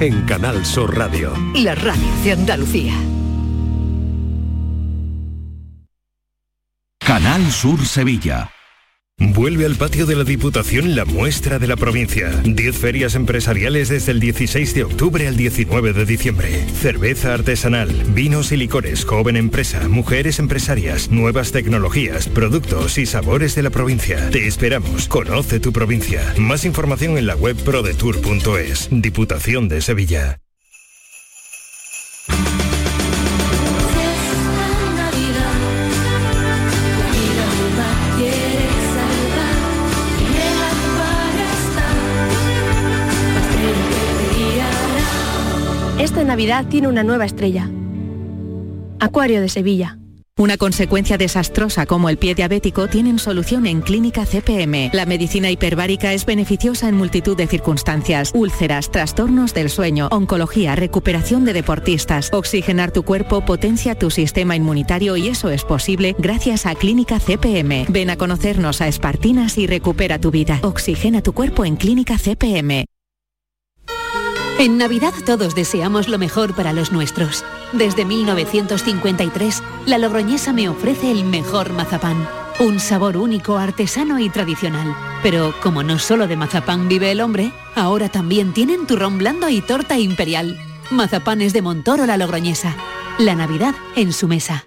en Canal Sur Radio. La radio de Andalucía. Canal Sur Sevilla. Vuelve al patio de la Diputación la muestra de la provincia. 10 ferias empresariales desde el 16 de octubre al 19 de diciembre. Cerveza artesanal, vinos y licores, joven empresa, mujeres empresarias, nuevas tecnologías, productos y sabores de la provincia. Te esperamos. Conoce tu provincia. Más información en la web prodetour.es. Diputación de Sevilla. Esta Navidad tiene una nueva estrella. Acuario de Sevilla. Una consecuencia desastrosa como el pie diabético tienen solución en Clínica CPM. La medicina hiperbárica es beneficiosa en multitud de circunstancias. Úlceras, trastornos del sueño, oncología, recuperación de deportistas. Oxigenar tu cuerpo potencia tu sistema inmunitario y eso es posible gracias a Clínica CPM. Ven a conocernos a Espartinas y recupera tu vida. Oxigena tu cuerpo en Clínica CPM. En Navidad todos deseamos lo mejor para los nuestros. Desde 1953, la Logroñesa me ofrece el mejor mazapán. Un sabor único, artesano y tradicional. Pero como no solo de mazapán vive el hombre, ahora también tienen turrón blando y torta imperial. Mazapanes de Montoro la Logroñesa. La Navidad en su mesa.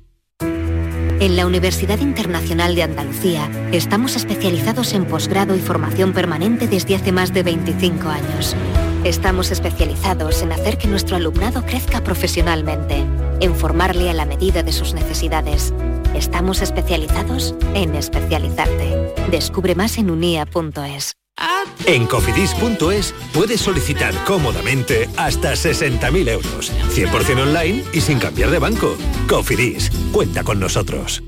En la Universidad Internacional de Andalucía estamos especializados en posgrado y formación permanente desde hace más de 25 años. Estamos especializados en hacer que nuestro alumnado crezca profesionalmente, en formarle a la medida de sus necesidades. Estamos especializados en especializarte. Descubre más en unia.es. En cofidis.es puedes solicitar cómodamente hasta 60.000 euros, 100% online y sin cambiar de banco. Cofidis, cuenta con nosotros.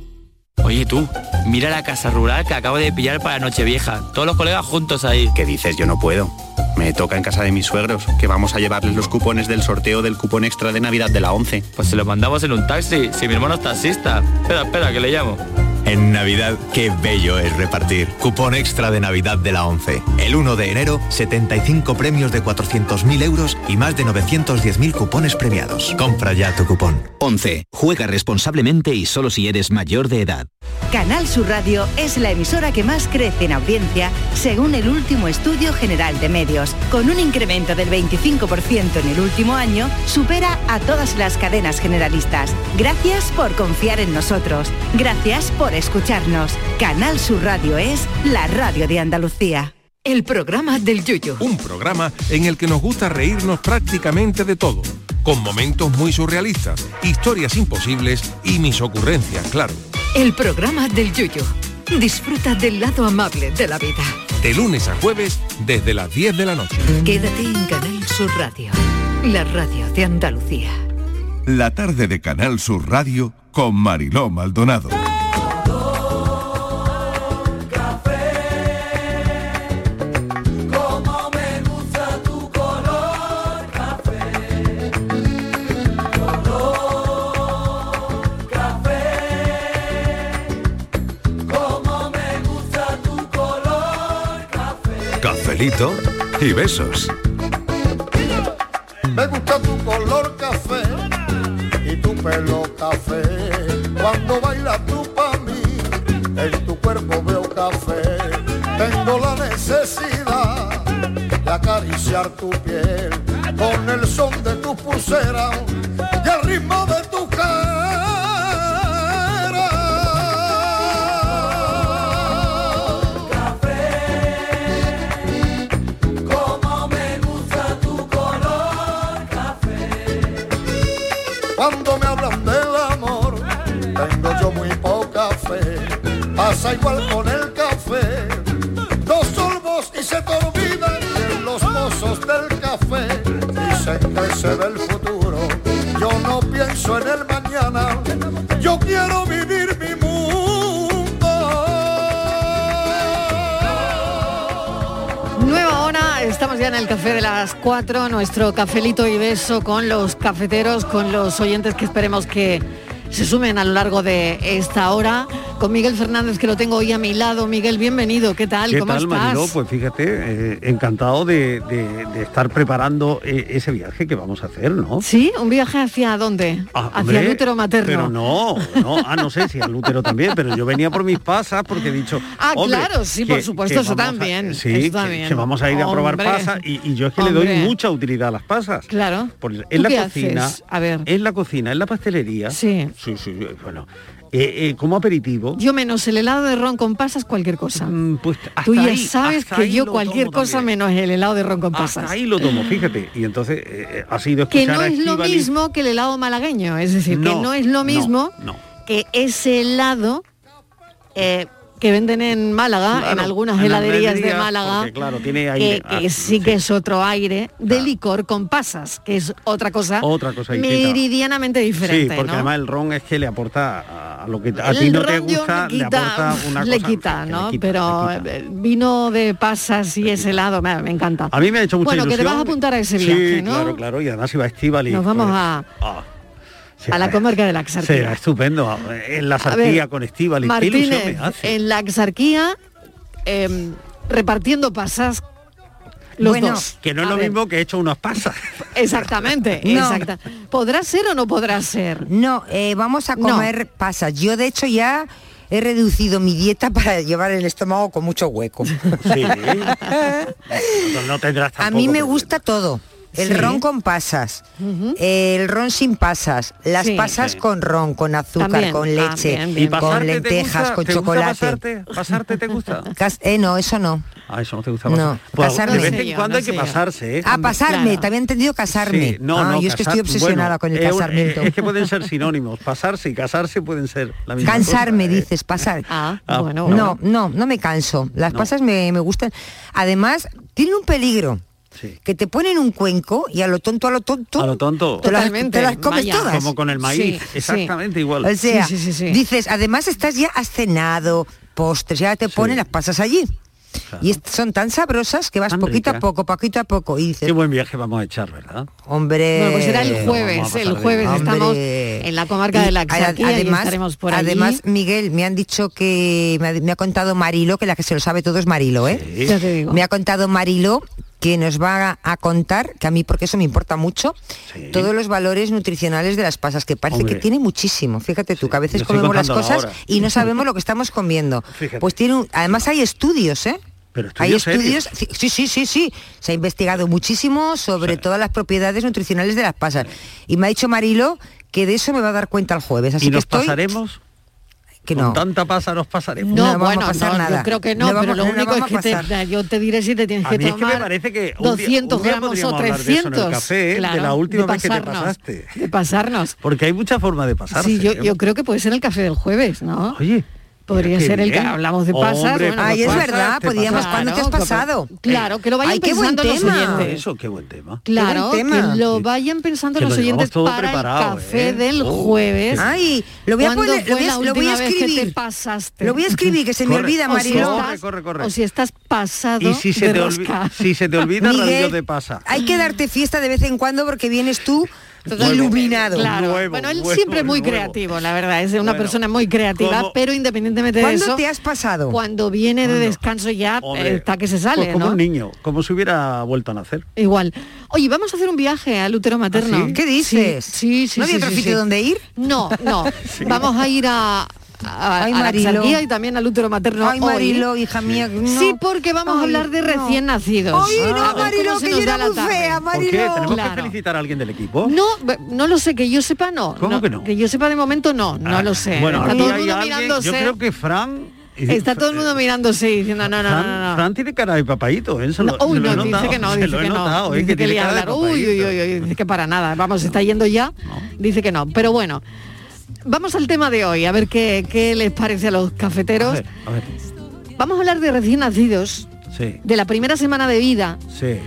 Oye tú, mira la casa rural que acabo de pillar para Nochevieja. Todos los colegas juntos ahí. ¿Qué dices? Yo no puedo. Me toca en casa de mis suegros, que vamos a llevarles los cupones del sorteo del cupón extra de Navidad de la 11. Pues se los mandamos en un taxi, si mi hermano es taxista. Espera, espera, que le llamo. En Navidad, qué bello es repartir. Cupón extra de Navidad de la 11. El 1 de enero, 75 premios de 400.000 euros y más de 910.000 cupones premiados. Compra ya tu cupón. 11. Juega responsablemente y solo si eres mayor de edad. Canal Sur Radio es la emisora que más crece en audiencia según el último estudio general de medios. Con un incremento del 25% en el último año, supera a todas las cadenas generalistas. Gracias por confiar en nosotros. Gracias por escucharnos. Canal Sur Radio es la radio de Andalucía. El programa del Yuyo. Un programa en el que nos gusta reírnos prácticamente de todo, con momentos muy surrealistas, historias imposibles y mis ocurrencias, claro. El programa del Yuyo. Disfruta del lado amable de la vida. De lunes a jueves desde las 10 de la noche. Quédate en Canal Sur Radio, la radio de Andalucía. La tarde de Canal Sur Radio con Mariló Maldonado. Y besos. Me gusta tu color café y tu pelo café. Cuando bailas tú para mí, en tu cuerpo veo café. Tengo la necesidad de acariciar tu piel con el son de tu pulsera Igual con el café. Dos sorbos y se te olvidan de los mozos del café. Dicen que se ve el futuro. Yo no pienso en el mañana. Yo quiero vivir mi mundo. estamos ya en el café de las 4, nuestro cafelito y beso con los cafeteros, con los oyentes que esperemos que se sumen a lo largo de esta hora. Con Miguel Fernández, que lo tengo hoy a mi lado. Miguel, bienvenido. ¿Qué tal? ¿Qué ¿Cómo tal, estás? Mariló? Pues fíjate, eh, encantado de, de- de estar preparando eh, ese viaje que vamos a hacer, ¿no? ¿Sí? ¿Un viaje hacia dónde? Ah, hacia el útero materno. Pero no, no, ah, no sé si al útero también, pero yo venía por mis pasas porque he dicho. Ah, hombre, claro, sí, por supuesto, eso vamos a- también, sí, eso también. que vamos a ir a probar pasas y, y yo es que le doy mucha utilidad a las pasas. Claro. Por- ¿Tú en la qué cocina, haces? A ver. en la cocina, en la pastelería. Sí. Sí, sí, bueno. Eh, eh, como aperitivo. Yo menos el helado de ron con pasas, cualquier cosa. pues Tú ya ahí- sabes que yo cualquier cosa menos el helado de ron con Hasta pasas. ahí lo tomo, fíjate. Y entonces eh, ha sido Que no es lo mismo que el helado malagueño, es decir, que No, es lo mismo no. que ese helado que venden en Málaga, Claro, en algunas en heladerías de Málaga, porque, claro, tiene que, aire. que Ah, sí que es otro aire, de licor con pasas, que es otra cosa, Otra cosa meridianamente diferente. Sí, porque ¿no? además el ron es que le aporta a, a lo que a ti no te gusta, le le quita, aporta una le cosa. quita, ¿no? le quita, Pero le quita. el vino de pasas y ese helado me, me encanta. A mí me ha hecho mucha bueno, ilusión. que te vas a apuntar a ese viaje, sí, ¿no? claro, claro. Y además iba Estíbal Nos vamos a, a la comarca de la Axarquía. Será estupendo. En la A ver, sarquía con Estíbal. Martínez, en la Axarquía, em, repartiendo pasas los Bueno, dos. Que no es A lo ver, mismo que he hecho unas pasas. Exactamente, No. exacta. ¿Podrá ser o no podrá ser? No, eh, vamos a No. comer pasas. Yo de hecho ya he reducido mi dieta para llevar el estómago con mucho hueco. Sí. No, no tendrás A mí me gusta todo. El Sí. ron con pasas, el ron sin pasas, las Sí. pasas Sí. con ron, con azúcar, También. con leche, bien, bien. ¿Y con lentejas, gusta? con ¿Te gusta chocolate. pasarte? ¿Pasarte te gusta? Cas- eh, no, eso no. Ah, eso no te gusta No, pasar. Pues de vez en cuando no hay que pasarse, ¿eh? Ah, pasarme, te había entendido casarme. Sí, no, ah, no, yo es que estoy obsesionada bueno, con el casamiento. Es, que pueden ser sinónimos. Pasarse y casarse pueden ser la misma Cansarme, cosa, ¿eh? dices, pasar. Ah, Ah, bueno, No, no, no me canso. Las No. pasas me, me gustan. Además, tienen un peligro. Que te ponen un cuenco y a lo tonto, a lo tonto. A lo tonto. Te las, Totalmente, te las comes vaya. todas. Como con el maíz, Sí, exactamente igual. O sea, Sí, sí, sí, sí. dices, además estás ya has cenado, postres, ya te ponen las pasas allí. Y son tan sabrosas que vas Tan poquito a poco, poquito a poco. Y dices, Qué buen viaje vamos a echar, ¿verdad? hombre. Bueno, pues será el jueves, el jueves Hombre. estamos en la comarca Y de la ad- Axarquía y estaremos por allí. además, Miguel, me han dicho que me ha, me ha contado Marilo, que la que se lo sabe todo es Marilo, ¿eh? Sí. Ya te digo. Me ha contado Marilo que nos va a, contar, que a mí porque eso me importa mucho, Sí. todos los valores nutricionales de las pasas, que parece Hombre. que tiene muchísimo. Fíjate tú, que a veces yo comemos las cosas ahora. y no sabemos lo que estamos comiendo. Fíjate. Pues tiene un- además hay estudios, ¿eh? Pero Hay estudios sí, sí, sí, sí. Se ha investigado muchísimo sobre todas las propiedades nutricionales de las pasas. Y me ha dicho Marilo que de eso me va a dar cuenta el jueves. Así ¿Y que nos estoy pasaremos? Que Con no. tanta pasa nos pasaremos. No, No vamos bueno, a pasar no, nada. yo creo que no, No pero vamos- lo único vamos es que te- yo te diré si te tienes A que mí es que tomar me parece que un día- 200 un día gramos o podríamos hablar de eso en el 300. café, ¿eh? de claro, la última vez que te pasarnos, pasaste. De pasarnos. Porque hay muchas formas de pasarse. Sí, yo, ¿eh? yo creo que puede ser el café del jueves, ¿no? Oye. Podría ser el que hablamos de pasas. Hombre, bueno, Ay, es pasas, verdad, podíamos. pasas. ¿Cuándo te has Claro, pasado? Claro, que lo vayan Ay, qué buen pensando los tema. oyentes. Eso, qué buen tema. Claro, Qué buen tema. que lo vayan pensando Que los lo oyentes para el café ¿eh? del Oh, jueves. Ay, lo voy a ¿Cuándo poner, lo voy a, la lo voy a última vez que te escribir. pasaste? Lo voy a escribir, que se me Corre. olvida, o si, Marilo. Corre, corre, corre. o si estás pasado Y si se, de te olvi- si se te olvida, Miguel, radio de pasa. Hay que darte fiesta de vez en cuando porque vienes tú Iluminado. Claro. Nuevo, bueno, él nuevo, siempre es muy nuevo. creativo, la verdad. Es una Bueno, persona muy creativa, ¿cómo- pero independientemente de ¿Cuándo eso, te has pasado? cuando viene de descanso ya Hombre, está que se sale, pues como ¿no? un niño, como si hubiera vuelto a nacer. Igual. Oye, vamos a hacer un viaje al útero materno. ¿Ah, sí? ¿Qué dices? Sí, sí, sí. ¿No hay sí, otro sí, sitio sí. donde ir? No, no. Vamos a ir a, a, Ay, a la Marilo. Y también al útero materno Ay, hoy. Marilo, hija mía. no. Sí, porque vamos a Ay, hablar de no. recién nacidos. Ay, no, A ver Marilo, que yo era muy fea, ¿Por qué? Marilo. ¿Tenemos Claro. que felicitar a alguien del equipo? No, no lo sé, que yo sepa no. ¿Cómo que no? Que yo sepa de momento no, no Ah, lo sé. Bueno, Está todo el mundo alguien, mirándose. yo creo que Fran... Está todo el mundo mirándose y diciendo no, no, no, Fran, no. no. Fran tiene cara de papadito, ¿eh? Se No, lo- uy, no, dice que no, dice lo he que no. notado, ¿eh? dice que que tiene le cara de hablar. Uy, uy, uy, uy, dice que para nada. Vamos, está yendo ya. Dice que no. Pero bueno, vamos al tema de hoy, a ver qué, qué les parece a los A cafeteros. ver, a ver. Vamos a hablar de recién nacidos, Sí, de la primera semana de vida. sí.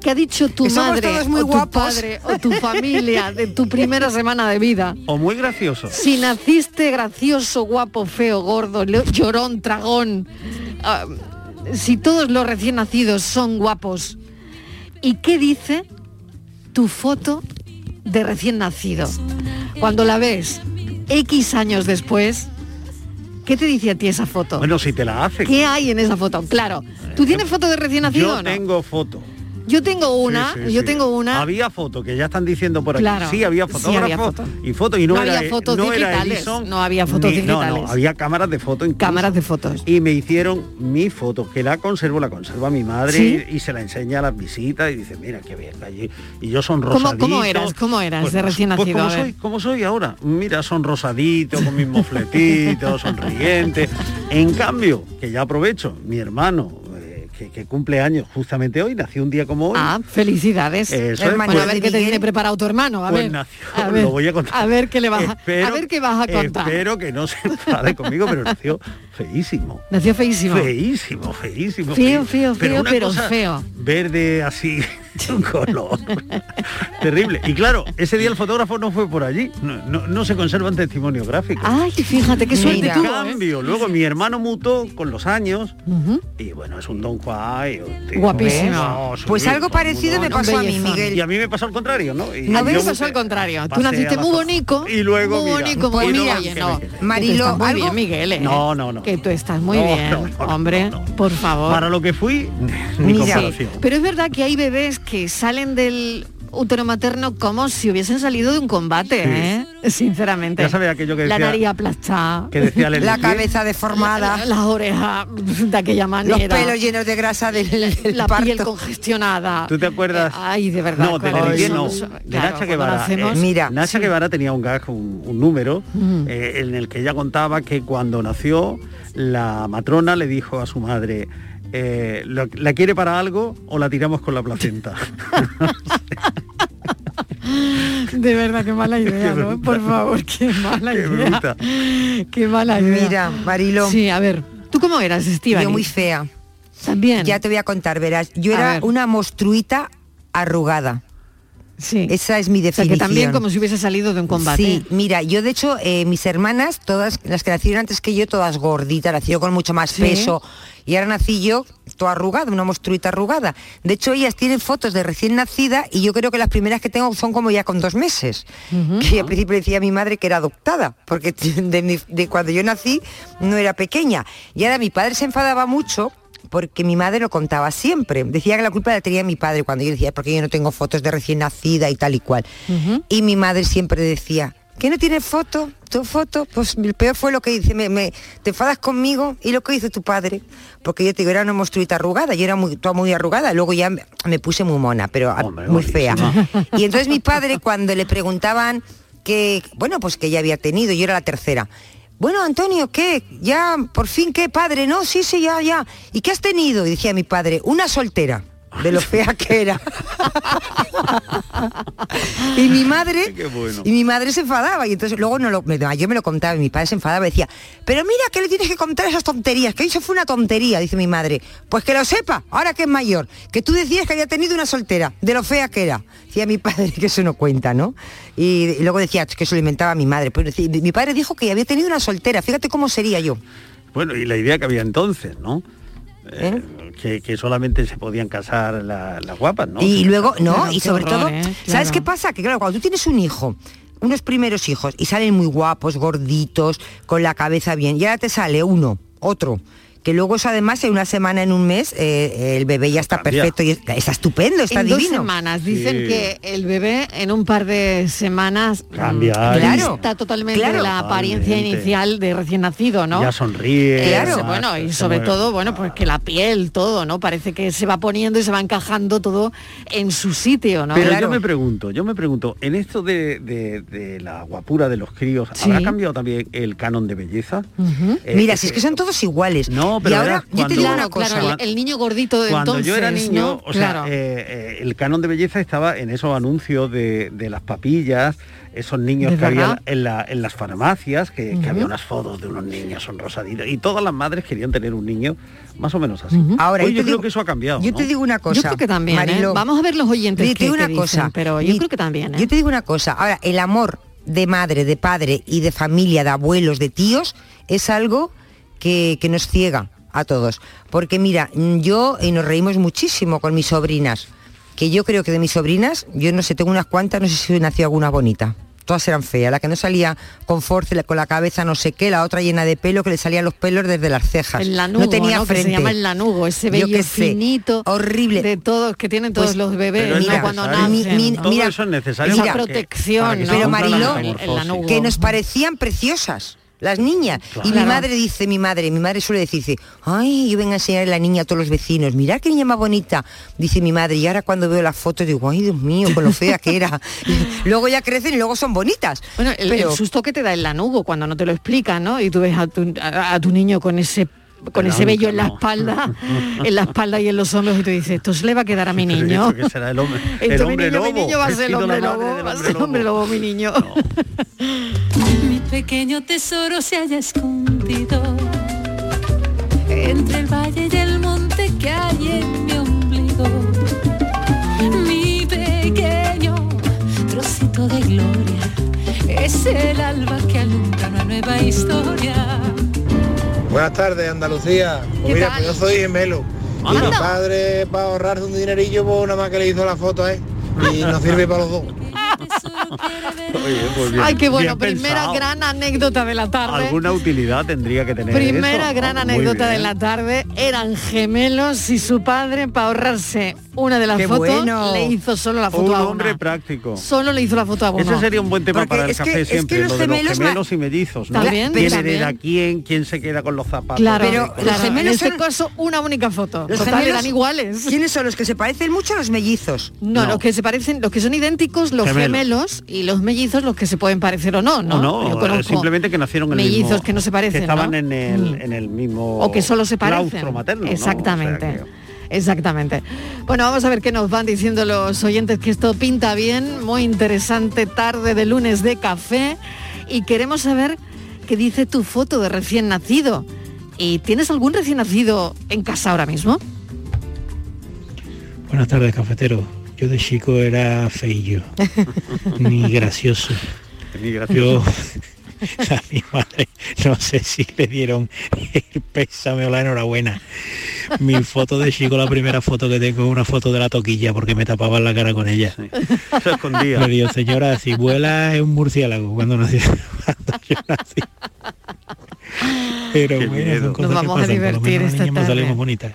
¿Qué ha dicho tu Que somos madre todos muy o tu guapos. padre o tu familia de tu primera semana de vida? O muy gracioso. Si naciste gracioso, guapo, feo, gordo, llorón, tragón, ah, si todos los recién nacidos son guapos, ¿Y qué dice tu foto de recién nacido? Cuando la ves X años después, ¿qué te dice a ti esa foto? Bueno, si te la hace. ¿Qué hay en esa foto? Claro. ¿Tú tienes foto de recién nacido Yo o no? tengo foto. Yo tengo una, Sí, sí, yo sí. tengo una. Había foto, que ya están diciendo por aquí. Claro, Sí, había sí fotógrafo había foto. y foto. Y no, No era, había fotos no digitales, Edison, no había fotos ni- no, digitales. No, había cámaras de foto incluso. Cámaras de fotos. Y me hicieron mi foto, que la conservo, la conserva mi madre y se la enseña a las visitas y dice, mira qué bien allí. Y yo son ¿Cómo, rosadito. cómo eras? ¿Cómo eras de recién Pues nacido? como A ver. soy, como soy ahora. Mira, son rosaditos, con mis mofletitos, sonrientes. En cambio, que ya aprovecho, mi hermano, que, que cumple años justamente hoy, nació un día como hoy. Ah, felicidades. Eso es, pues- a ver qué te tiene preparado tu hermano. A Pues ver, nació, a ver, lo voy a contar. a ver qué le vas a, Espero- a ver qué vas a contar. Espero que no se enfade conmigo, pero nació feísimo. Nació feísimo. Feísimo, feísimo. Feo, feo, feo, pero cosa feo. Verde así, un color. Terrible. Y claro, ese día el fotógrafo no fue por allí. No, no- no se conservan testimonios gráficos. Ay, fíjate qué suerte tuvo, ¿eh? cambio, luego mi hermano mutó con los años y bueno, es un don Juan. tío Guapísimo. Pues algo parecido me pasó a mí. Miguel. Y a mí me pasó al contrario, ¿no? Y A mí me pasó al contrario. Tú naciste muy bonito. Y luego, muy bonito, muy mira, No, Marilo, muy algo- bien, Miguel. ¿eh? No, no, no. Que tú estás muy No, bien, no, no, hombre. Por favor. Para lo que fui, ni comparación. Pero es verdad que hay bebés que salen del útero materno como si hubiesen salido de un combate, Sí. ¿eh? Sinceramente. Ya sabes aquello que La decía- nariz aplastada. que decía Leslie La cabeza deformada. La- Las orejas de aquella Los manera. pelos llenos de grasa del, del la parto. piel congestionada. ¿Tú te acuerdas? Eh, Ay, de verdad. No, de no. De claro, Nacha Guevara. nacemos- eh, Mira, Nacha Guevara tenía un gag, un, un número, Mm. eh, en el que ella contaba que cuando nació, la matrona le dijo a su madre, eh, "¿Lo- ¿la quiere para algo o la tiramos con la placenta? De verdad, qué mala idea, ¿no? Por favor, qué mala Qué idea. bruta. Qué mala idea. Mira, Marilo. Sí, a ver, ¿tú cómo eras, Estiva? Yo muy fea. También. Ya te voy a contar, verás. Yo A era ver. una monstruita arrugada. Sí. Esa es mi O sea, definición. que también como si hubiese salido de un combate. Sí, mira, yo de hecho, eh, mis hermanas, todas las que nacieron antes que yo, todas gorditas, nació con mucho más Sí. peso. Y ahora nací yo toda arrugada, una monstruita arrugada. De hecho, ellas tienen fotos de recién nacida y yo creo que las primeras que tengo son como ya con dos meses. Que al principio decía mi madre que era adoptada, porque de, mi- de cuando yo nací no era pequeña. Y ahora mi padre se enfadaba mucho porque mi madre lo contaba siempre. Decía que la culpa la tenía mi padre cuando yo decía, porque yo no tengo fotos de recién nacida y tal y cual. Y mi madre siempre decía, ¿que no tienes foto? ¿Tu foto? Pues el peor fue lo que dice, me, me- te enfadas conmigo y lo que hizo tu padre. Porque yo te digo, era una monstruita arrugada, yo era muy, toda muy arrugada, luego ya me, me puse muy mona, pero muy fea. Y entonces mi padre cuando le preguntaban que, bueno, pues que ya había tenido, yo era la tercera. Bueno, Antonio, ¿qué? Ya, por fin, ¿qué, padre? No, sí, sí, ya, ya. ¿Y qué has tenido? Y decía mi padre, una soltera, de lo fea que era. y mi madre, bueno. y mi madre se enfadaba y entonces luego no lo, me- yo me lo contaba y mi padre se enfadaba y decía, pero mira que le tienes que contar esas tonterías, que eso fue una tontería, dice mi madre. Pues que lo sepa, ahora que es mayor, que tú decías que había tenido una soltera, de lo fea que era. Decía mi padre que eso no cuenta, ¿no? Y, y luego decía que eso lo inventaba mi madre. Pero decía- mi padre dijo que había tenido una soltera, fíjate cómo sería yo. Bueno, y la idea que había entonces, ¿no? Eh, que, que solamente se podían casar la- las guapas, ¿no? Y luego, no, Claro, y sobre horror, todo, ¿eh? ¿sabes Claro. qué pasa? Que claro, cuando tú tienes un hijo, unos primeros hijos, y salen muy guapos, gorditos, con la cabeza bien, y ahora te sale uno, otro, que luego eso además en una semana, en un mes, eh, el bebé ya está perfecto, y es- está estupendo, está en divino. dos semanas. Dicen Sí. que el bebé en un par de semanas mm, Cambia. Claro. está totalmente Claro. la apariencia Totalmente. inicial de recién nacido, ¿no? Ya sonríe. Claro, además, bueno, y sobre mueve. todo, bueno, pues que la piel, todo, ¿no? Parece que se va poniendo y se va encajando todo en su sitio, ¿no? Pero yo me pregunto, yo me pregunto, en esto de, de- de la guapura de los críos, ¿habrá Sí. cambiado también el canon de belleza? Eh, Mira, eh, si es que son todos iguales. No, y pero ahora, verás, yo te digo una cosa. claro, el, el niño gordito de Cuando entonces, yo era niño, ¿no? o sea, Claro. eh, eh, el canon de belleza estaba en esos anuncios de, de las papillas, esos niños ¿De que había en, la- en las farmacias, que, había unas fotos de unos niños son rosaditos, y todas las madres querían tener un niño más o menos así. Ahora, Hoy yo creo digo- que eso ha cambiado. Yo ¿no? te digo una cosa. Yo creo que también, ¿eh? Mariló. Vamos a ver los oyentes Yo te que, digo que una dicen, cosa. pero yo creo que también, ¿eh? Yo te digo una cosa. Ahora, el amor de madre, de padre y de familia, de abuelos, de tíos, es algo que, que nos ciega a todos. Porque mira, yo, y nos reímos muchísimo con mis sobrinas, que yo creo que de mis sobrinas, yo no sé, tengo unas cuantas, no sé si nació alguna bonita. Todas eran feas, la que no salía con force, con la cabeza no sé qué, la otra llena de pelo, que le salían los pelos desde las cejas. El lanugo, no tenía ¿no? Que frente. se llama el lanugo, ese vello finito, horrible. de todos que tienen todos Pues, los bebés, pero es ¿no? Cuando nacen. Mi- mi- Todo mira, eso es necesario esa para que- protección. Pero Mariló, que nos parecían preciosas. Las niñas. Y mi madre dice, mi madre, mi madre suele decir, dice, ay, yo vengo a enseñar a la niña a todos los vecinos, mirad qué niña más bonita, dice mi madre, y ahora cuando veo las fotos digo, ay Dios mío, con lo fea que era. Luego ya crecen y luego son bonitas. Bueno, el, Pero- el susto que te da el lanugo cuando no te lo explican, ¿no? Y tú ves a tu, a, a tu niño con ese con ese vello en la espalda, en la espalda y en los hombros y tú dices, esto se le va a quedar a mi niño. esto que será el hombre, el Esto mi niño, mi niño va a ser el hombre lobo, va a hombre ser el hombre lobo, mi niño. Pequeño tesoro se haya escondido entre el valle y el monte que hay en mi ombligo. Mi pequeño trocito de gloria es el alba que alumbra una nueva historia. Buenas tardes, Andalucía. Pues mira, pues yo soy gemelo. Y mi padre, para ahorrarse un dinerillo, pues nada más que le hizo la foto, ¿eh? Y nos sirve para los dos. Oye, pues bien- Ay, qué bueno, primera pensado. gran anécdota de la tarde. Alguna utilidad tendría que tener Primera eso, gran anécdota de la tarde, eran gemelos y su padre, para ahorrarse una de las Qué fotos, bueno. le hizo solo la foto Un a una. hombre práctico. Solo le hizo la foto a uno. Ese sería un buen tema Porque para el es que- café es que siempre, los lo de gemelos los ma- gemelos y mellizos, ¿no? También, ¿Quién también. hereda quién? ¿Quién se queda con los zapatos? Claro, Pero claro, los gemelos en este son- caso una única foto. Los Total, gemelos- eran iguales. ¿Quiénes son los que se parecen mucho a los mellizos? No, los que se parecen, los que son idénticos, los Gemelos. gemelos y los mellizos, los que se pueden parecer o no, ¿no? O no, Yo eh, simplemente que nacieron en el mellizos mismo, que no se parecen, que estaban ¿no? en, el, Mm. en el mismo o que solo se parecen. claustro materno, ¿no? Exactamente. O sea que- Exactamente. Bueno, vamos a ver qué nos van diciendo los oyentes, que esto pinta bien, muy interesante tarde de lunes de café y queremos saber qué dice tu foto de recién nacido. ¿Y tienes algún recién nacido en casa ahora mismo? Buenas tardes, cafetero. Yo de chico era feillo, ni gracioso. Ni Yo, gracioso. a mi madre, no sé si le dieron el pésame o la enhorabuena. Mi foto de chico, la primera foto que tengo es una foto de la toquilla porque me tapaban la cara con ella. Se escondía. Me dijo, señora, si vuela es un murciélago cuando nací. cuando yo nací. Pero Qué bueno, miedo. son cosas Nos que vamos a pasan, por lo divertir menos esta tarde. salimos bonitas.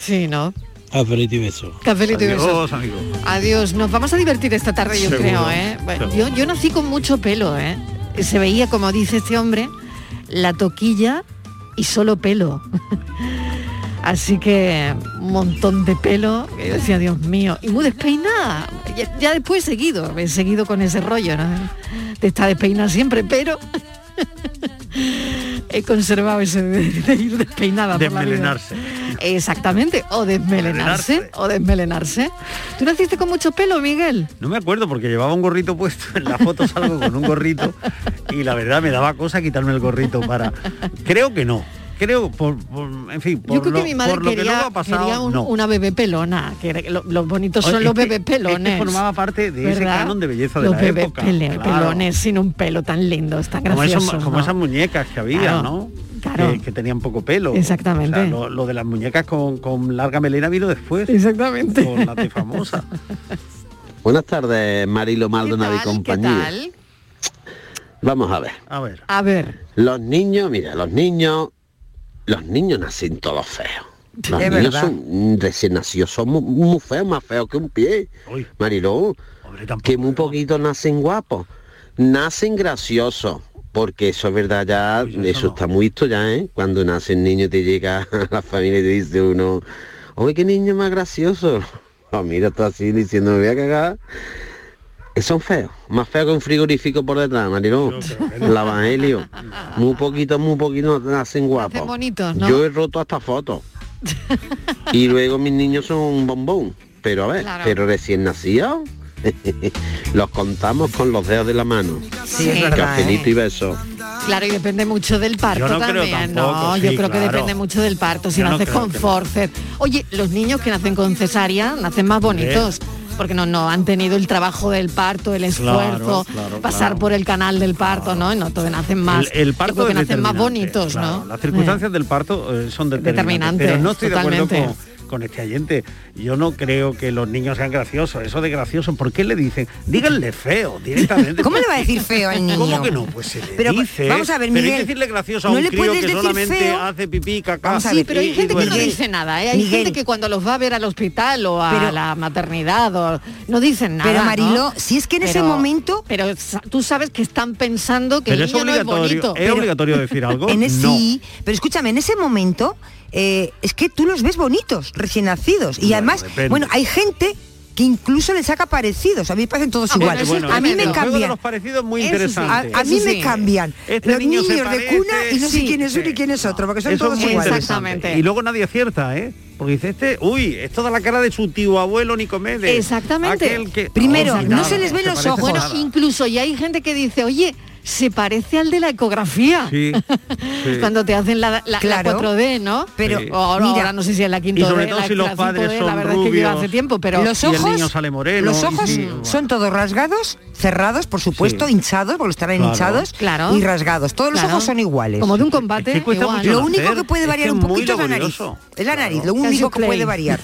Sí, ¿no? Cafelito y beso. Cafelito y besos. Adiós, amigo. Adiós, nos vamos a divertir esta tarde, yo Seguro, creo, ¿eh? Bueno, yo, yo nací con mucho pelo, ¿eh? Se veía, como dice este hombre, la toquilla y solo pelo. Así que un montón de pelo, que yo decía, Dios mío, y muy despeinada. Ya, ya después he seguido, he seguido con ese rollo, ¿no? De estar despeinada siempre, pero he conservado ese de, de ir despeinada. Desmelenarse. Exactamente, o desmelenarse, o desmelenarse. ¿Tú naciste con mucho pelo, Miguel? No me acuerdo porque llevaba un gorrito puesto. En la foto salgo con un gorrito y la verdad me daba cosa quitarme el gorrito para. Creo que no. Creo, por, por- en fin, por Yo creo lo, que mi madre que luego ha pasado, quería un- no. una bebé pelona, que era- lo- los bonitos son Oye, los es que- bebés pelones. formaba parte de ese ¿verdad? canon de belleza de los la bebés época, pele- claro. pelones sin un pelo tan lindo, tan como, gracioso. esos- como ¿no? esas muñecas que había, Claro, ¿no? claro. Que, que tenían poco pelo. Exactamente. O sea, lo, lo de las muñecas con, con larga melena vino después. Exactamente. Con la de famosa. Buenas tardes, Marilo Maldonado y ¿Qué compañía. tal? Vamos a ver. A ver. A ver. Los niños, mira, los niños, los niños nacen todos feos. Los Es niños verdad. son recién nacidos, son muy, muy feos, más feos que un pie. Mariló, que muy poquitos nacen guapos. Nacen graciosos. Porque eso es verdad ya, eso, está muy visto ya, ¿eh? Cuando nace el niño te llega a la familia y te dice uno, oye, qué niño más gracioso. Oh, mira, está así diciendo, me voy a cagar. Son feos, más feos que un frigorífico por detrás, Mariló. El evangelio. Muy poquito, muy poquito nacen guapos. Hacen bonitos, ¿no? Yo he roto hasta fotos. y luego mis niños son un bombón. Pero a ver, Claro. pero recién nacidos, los contamos con los dedos de la mano. Sí, es verdad, Cafelito ¿eh? y beso. Claro, y depende mucho del parto Yo no creo también. tampoco, no, sí, yo creo que depende mucho del parto. Si Yo no naces con no. forceps. Oye, los niños que nacen con cesárea nacen más bonitos. Porque no, no han tenido el trabajo del parto, el esfuerzo, claro, pasar claro. por el canal del parto, ¿no? Y no, todos nacen más. El, parto es nacen más bonitos. ¿no? Las circunstancias del parto eh, son determinantes. Determinantes, pero no estoy de acuerdo totalmente. con, con este oyente. Yo no creo que los niños sean graciosos. Eso de gracioso, ¿por qué le dicen? Díganle feo directamente. ¿Cómo le va a decir feo al niño? ¿Cómo que no? Pues se le Pero, dice. vamos a ver, pero hay Miguel, que decirle gracioso a no un le crío que decir solamente feo. hace pipí, a Sí, pero hay y- y gente que no dice nada, ¿eh? Hay Miguel. gente que cuando los va a ver al hospital o a Pero- la maternidad o no dicen nada. Pero, ¿no? Mariló, si es que en ese momento- Pero tú sabes que están pensando que Pero el es niño no es bonito. ¿Es Pero- obligatorio decir algo? En ese, no. Sí, pero escúchame, en ese momento eh, es que tú los ves bonitos, recién nacidos. Y además, depende. bueno, hay gente que incluso les saca parecidos. A mí me parecen todos Ah, iguales. a mí me juego de cambian. los parecidos muy Eso sí. interesante. A, a mí me cambian Este los niño niños de cuna y no sé quién es uno y quién es otro, porque son Eso todos iguales. interesante. Exactamente. Y luego nadie acierta, ¿eh? Porque dice este, uy, es toda la cara de su tío abuelo Nicomedes. Exactamente. Aquel que... Primero, sí, no nada, se les ven los ojos. Bueno, nada. incluso ya hay gente que dice, oye, se parece al de la ecografía. Sí, sí. Cuando te hacen la, la- la Claro. 4D, ¿no? Pero, Sí. Ahora, mira, ahora no sé si es la 5D, y sobre todo la, si los la padres 5D, son la verdad es que yo hace tiempo, pero los Y el ojos, niño sale moreno, los ojos sí, son todos rasgados, cerrados, por supuesto, Sí. hinchados, porque estarán Claro. hinchados, Claro. y rasgados. Todos los ojos son iguales. como de un combate, Es que cuesta igual. mucho Lo único hacer, que puede es variar que un poquito es la nariz. Es la nariz, lo único que puede variar.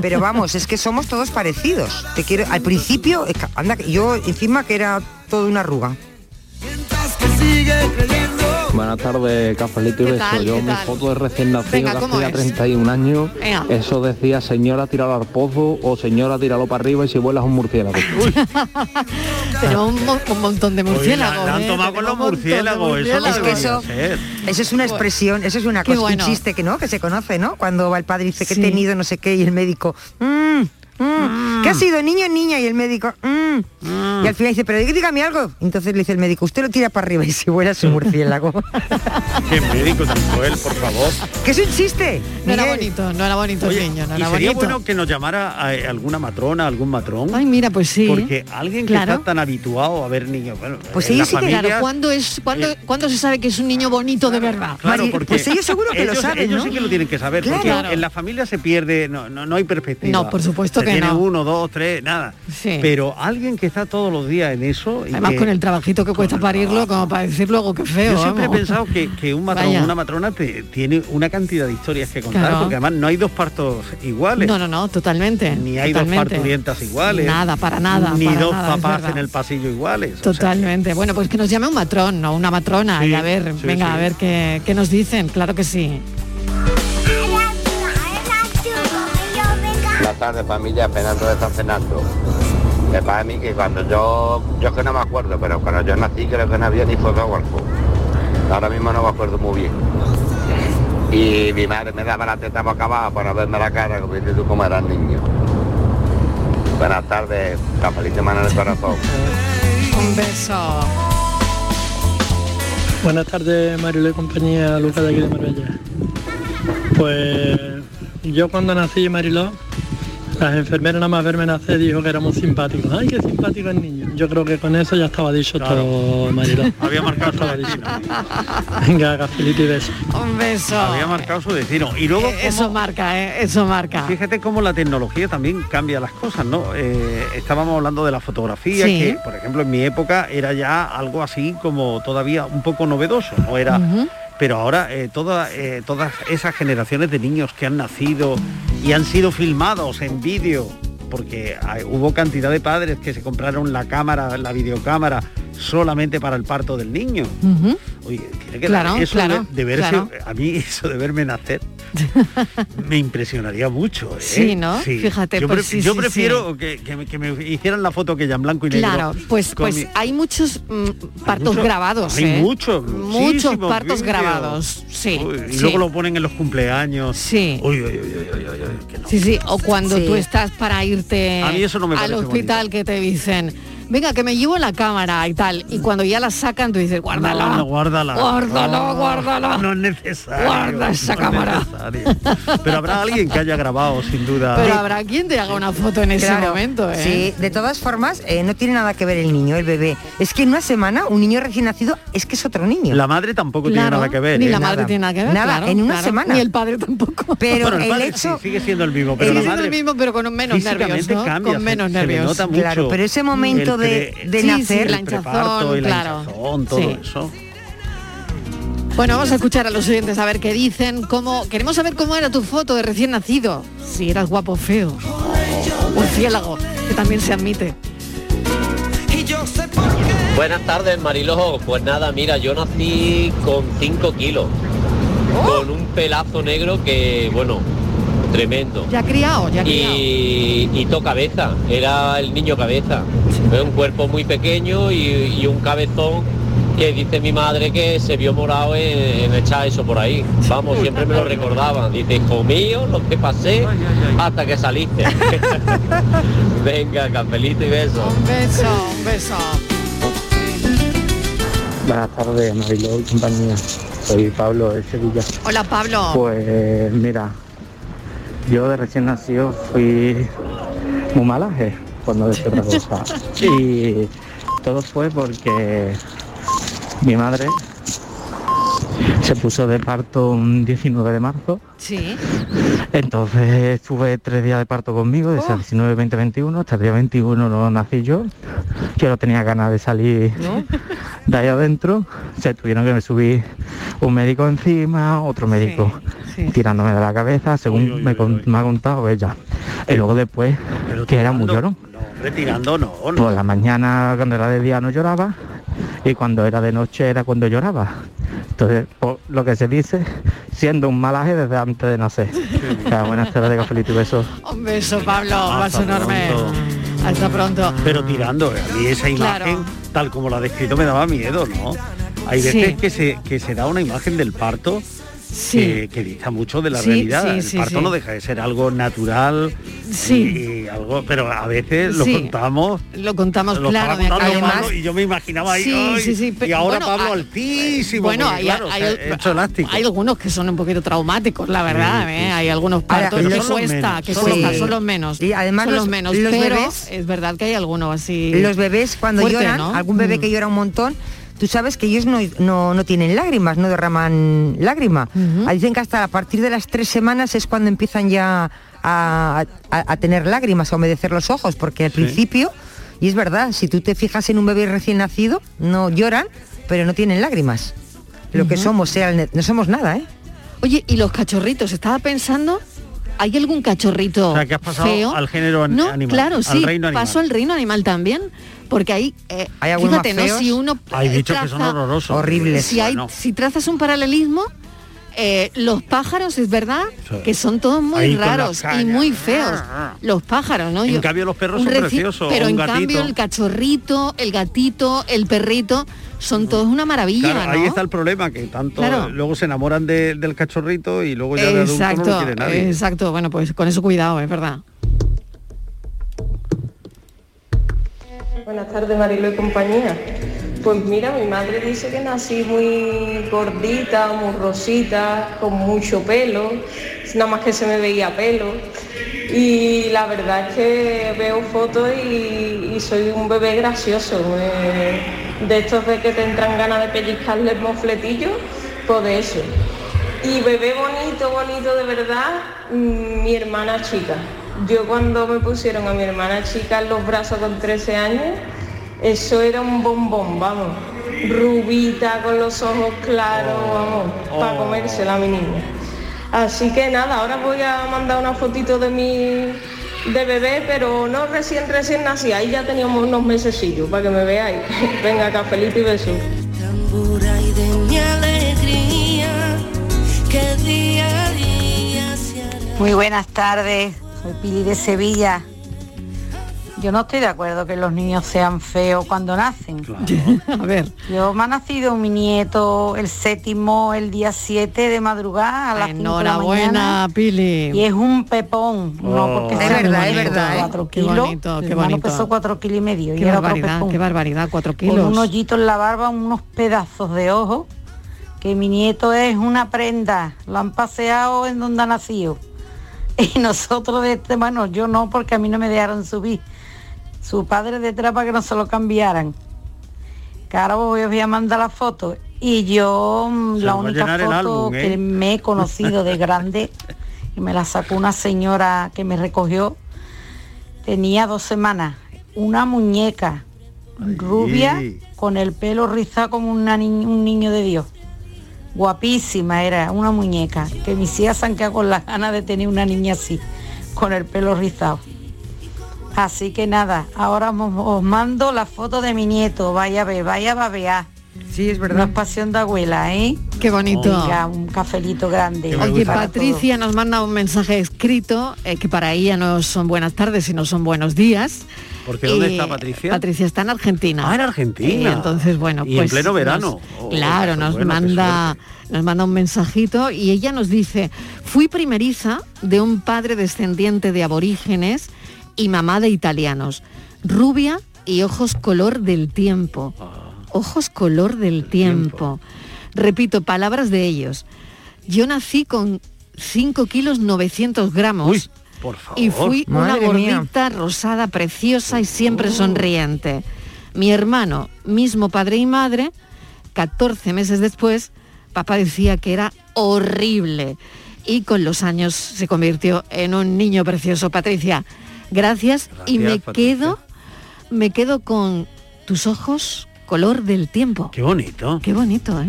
Pero vamos, es que somos todos parecidos. Te quiero, al principio, anda, que yo encima que era todo una arruga. Buenas tardes, Cafelito y ¿Qué Beso. tal? Yo ¿Qué mi tal? foto de recién nacido que ¿cómo hacía es? 31 años, Venga. eso decía señora tíralo al pozo o señora tíralo para arriba y si vuelas un murciélago. Tenemos un, mo- un montón de la- murciélagos. la han ¿eh? tomado con los de murciélagos, eso Es que debería eso, ser. eso es una expresión, eso es una Qué cosa, bueno. un chiste que no, que se conoce, ¿no? Cuando va el padre y dice que Sí. he tenido no sé qué y el médico, "Mm, mm, ¿qué ha sido niño o niña? Y el médico, "Mm". y al final dice, pero dígame algo. Entonces le dice el médico, usted lo tira para arriba y si vuela su murciélago. Qué médico tan cruel, por favor. que es un chiste. No era bonito, no era bonito Oye, el niño, no y era sería bonito. bueno que nos llamara a, eh, alguna matrona, algún matrón. Ay, mira, pues sí. Porque alguien que Claro. está tan habituado a ver niños, bueno, Pues ellos sí que- familia, Claro, ¿cuándo, es, cuándo, Eh, ¿cuándo se sabe que es un niño bonito de verdad? Claro, porque pues ellos seguro que lo saben, ellos ¿no? sí que lo tienen que saber, porque Claro. en la familia se pierde, no, no, no hay perspectiva. No, por supuesto Se que tiene no. uno, dos, tres, nada. Sí. Pero alguien que está todos los días en eso. y Además que- con el trabajito que cuesta parirlo, como para decir luego que feo. Yo siempre he pensado que, que un matrón Vaya. una matrona te- tiene una cantidad de historias que contar, Claro. porque además no hay dos partos iguales. No, no, no, totalmente. Ni hay totalmente. dos parturientas iguales. Nada, para nada. Ni para dos nada, papás en el pasillo iguales. o sea, Totalmente. Bueno, pues que nos llame un matrón o una matrona y a ver, sí, venga, a ver qué, qué nos dicen. Claro que sí. Tardes familia, Fernando de San Fernando. Es para mí que cuando yo, yo que no me acuerdo, pero cuando yo nací creo que no había ni fotógrafo. Ahora mismo no me acuerdo muy bien. Y mi madre me daba la teta boca abajo para verme la cara, como dices tú como eras niño. Buenas tardes, cafelito mano en el corazón. Un beso. Buenas tardes, Mario y compañía, Lucas de aquí de Marbella. Pues yo cuando nací, Mariló, las enfermeras nada más verme nacer dijo que era muy simpático. Ay, qué simpático el niño. Yo creo que con eso ya estaba dicho todo, Mariló. Había marcado su destino. Venga, cafelito y beso. Un beso. Había marcado su destino. Y luego Eh, Eso marca, ¿eh? Eso marca. Fíjate cómo la tecnología también cambia las cosas, ¿no? Eh, estábamos hablando de la fotografía, Sí. que por ejemplo en mi época era ya algo así como todavía un poco novedoso, no era. Pero ahora eh, eh, todas esas generaciones de niños que han nacido y han sido filmados en vídeo, porque hubo cantidad de padres que se compraron la cámara, la videocámara solamente para el parto del niño. Oye, tiene que Claro, eso claro, de, de verse, claro. a mí eso de verme nacer me impresionaría mucho. ¿eh? Sí, ¿no? Fíjate, yo, pues sí, yo sí, prefiero Que, que me, que me hicieran la foto que ya en blanco y negro. Claro, pues, pues mi- hay muchos mm, partos grabados. hay ¿eh? muchos, Muchos partos grabados. Sí. Uy, y sí. luego lo ponen en los cumpleaños. Sí. Uy, uy, uy, uy, uy, uy, uy, que no. Sí, sí, o cuando Sí. tú estás para irte A mí eso no me al hospital que te dicen, venga, que me llevo la cámara y tal, y cuando ya la sacan tú dices, guárdala. No, no, guárdala. Guárdala, No, guárdala. No es necesario. Guarda esa no cámara. Pero habrá alguien que haya grabado, sin duda. Pero habrá quien te haga una foto en ese Claro, momento, ¿eh? Sí, de todas formas, eh, no tiene nada que ver el niño, el bebé. Es que en una semana, un niño recién nacido es que es otro niño. La madre tampoco tiene nada que ver. Ni ¿eh? la madre Nada. tiene nada que ver. Nada, claro, en una claro. semana. Ni el padre tampoco. Pero Bueno, el hecho... sí, sigue siendo el mismo, pero Sigue la siendo madre el mismo, pero con menos nervios, ¿no? cambia, con se- menos se nota mucho Claro, pero ese momento de, de Sí, sí, nacer... la el preparto y la claro. hinchazón, todo Sí. eso. Bueno, vamos a escuchar a los oyentes a ver qué dicen, cómo queremos saber cómo era tu foto de recién nacido, si eras guapo o feo, murciélago, que también se admite. Buenas tardes, Marilojo. Pues nada, mira, yo nací con 5 kilos, con un pelazo negro que, bueno, tremendo. Ya criado, ya criado. Y, y to cabeza, era el niño cabeza. Era un cuerpo muy pequeño y, y un cabezón que dice mi madre que se vio morado en, en echar eso por ahí. Vamos, siempre me lo recordaban. Dice, hijo mío, lo que pasé hasta que saliste. Venga, cafelito y beso. Un beso, un beso. Buenas tardes, Mariló y compañía. Soy Pablo de Sevilla. Hola Pablo. Pues mira, yo de recién nacido fui muy malaje, por no decir otra cosa. Y todo fue porque mi madre se puso de parto un 19 de marzo. Sí. Entonces estuve tres días de parto conmigo, desde el 19, 20, 21. Hasta el día 21 no nací yo. Yo no tenía ganas de salir de ahí adentro. Se tuvieron que me subir un médico encima, otro médico tirándome de la cabeza, según me, con- me ha contado ella. Y luego después, que era muy llorón. Retirando no, no. Por la mañana cuando era de día no lloraba y cuando era de noche era cuando lloraba. Entonces, por lo que se dice, siendo un malaje desde antes de nacer. Ya, buenas tardes, cafelito y besos. Un beso Pablo, un Hasta beso enorme. pronto. Hasta pronto. Pero tirando, a mí esa Claro. imagen, tal como la ha descrito, me daba miedo, ¿no? Hay veces Sí. que, se, que se da una imagen del parto Sí. que, que dista mucho de la Sí, realidad. sí, el parto sí. no deja de ser algo natural Sí. y, y algo, pero a veces lo contamos. Lo contamos lo claro. además- Pablo y yo me imaginaba ahí, Sí, ay, sí, sí, pe- y ahora bueno, Pablo hay- altísimo. Bueno, porque, hay, claro, hay- o sea, hecho elástico. hay algunos que son un poquito traumáticos, la verdad. Sí, ¿eh? sí, Hay algunos partos los- que cuesta, menos, que son cuesta, los son menos. los menos. Y además son los- los menos. los pero bebés- es verdad que hay algunos así. Los bebés cuando fuerte, lloran, ¿no? algún bebé Mm. que llora un montón, tú sabes que ellos no, no, no tienen lágrimas, no derraman lágrima. Ah, Dicen que hasta a partir de las tres semanas es cuando empiezan ya a, a- a tener lágrimas, a humedecer los ojos, porque al principio, y es verdad, si tú te fijas en un bebé recién nacido, no lloran, pero no tienen lágrimas. Lo que somos, sea, el no somos nada, ¿eh? Oye, y los cachorritos, estaba pensando, ¿hay algún cachorrito O sea, que has pasado feo? al género an- no, animal, claro, al sí, reino animal. paso al reino animal también, porque ahí, eh, Hay algunos fíjate, más ¿no? feos. Si uno Hay eh, bichos que son traza- horrorosos. Horribles. Si, hay, Bueno. si trazas un paralelismo, eh, los pájaros, es verdad, Sí. que son todos muy Ahí raros y muy feos. Los pájaros, ¿no? En Yo- cambio, los perros son reci- preciosos, Pero un en gatito. cambio el cachorrito, el gatito, el perrito, son todos una maravilla, Claro, ¿no? ahí está el problema, que tanto Claro. luego se enamoran de- del cachorrito y luego ya de adulto no lo Exacto, quiere nadie. exacto. Bueno, pues con eso cuidado, es verdad. Buenas tardes, Marilo y compañía. Pues mira, mi madre dice que nací muy gordita, muy rosita, con mucho pelo, nada más que se me veía pelo. Y la verdad es que veo fotos y, soy un bebé gracioso. me- de estos de que te entran ganas de pellizcarle el mofletillo, pues de eso. Y bebé bonito, bonito de verdad, mm, mi hermana chica. Yo cuando me pusieron a mi hermana chica en los brazos con 13 años, eso era un bombón, vamos. Rubita, con los ojos claros, vamos, para comérsela a mi niña. Así que nada, ahora voy a mandar una fotito de mi de bebé, pero no recién recién nací, ahí ya teníamos unos mesecillos para que me veáis. Venga, y besos. y hará. Muy buenas tardes, soy Pili de Sevilla. Yo no estoy de acuerdo que los niños sean feos cuando nacen. A ver. Yo me ha nacido mi nieto el séptimo, el día 7 de madrugada a las 5 de la Enhorabuena. Pili. Y es un pepón, no Oh. porque Es verdad, es verdad, ¿eh? cuatro Qué kilos. bonito, qué bonito. pesó cuatro kilos y medio y Qué era otro barbaridad, pepón. qué barbaridad, cuatro Con kilos. un hoyito en la barba, unos pedazos de ojo, que mi nieto es una prenda, lo han paseado en donde ha nacido. Y nosotros de este mano, yo no, porque a mí no me dejaron subir. Su padre detrás para que no se lo cambiaran. Que os voy a mandar la foto. Y yo, mm, Se la única foto álbum, ¿eh? que me he conocido de grande, y me la sacó una señora que me recogió, tenía dos semanas. Una muñeca rubia con el pelo rizado como una ni- un niño de Dios. Guapísima era, una muñeca, que mis hijas se han quedado con las ganas de tener una niña así, con el pelo rizado. Así que nada, ahora os, mando la foto de mi nieto, vaya a ver, vaya a babear. Sí, es verdad. Una pasión de abuela, ¿eh? Qué bonito. Un cafelito grande. Oye, Patricia nos manda un mensaje escrito eh, que para ella no son buenas tardes, sino son buenos días. Porque ¿dónde está Patricia? Patricia está en Argentina. Ah, en Argentina. Eh, entonces, bueno, Y en pues pleno nos- verano. Oh, claro, nos bueno, manda nos manda un mensajito y ella nos dice, fui primeriza de un padre descendiente de aborígenes y mamá de italianos, rubia y ojos color del tiempo. Ah. Ojos color del tiempo. Repito, palabras de ellos. Yo nací con 5 kilos 900 gramos. Por favor. Y fui una mía. gordita rosada, preciosa y siempre sonriente. Mi hermano, mismo padre y madre, 14 meses después, papá decía que era horrible. Y con los años se convirtió en un niño precioso. Patricia, gracias. y me Patricia. quedo, me quedo con tus ojos color del tiempo. Qué bonito. Qué bonito, ¿eh?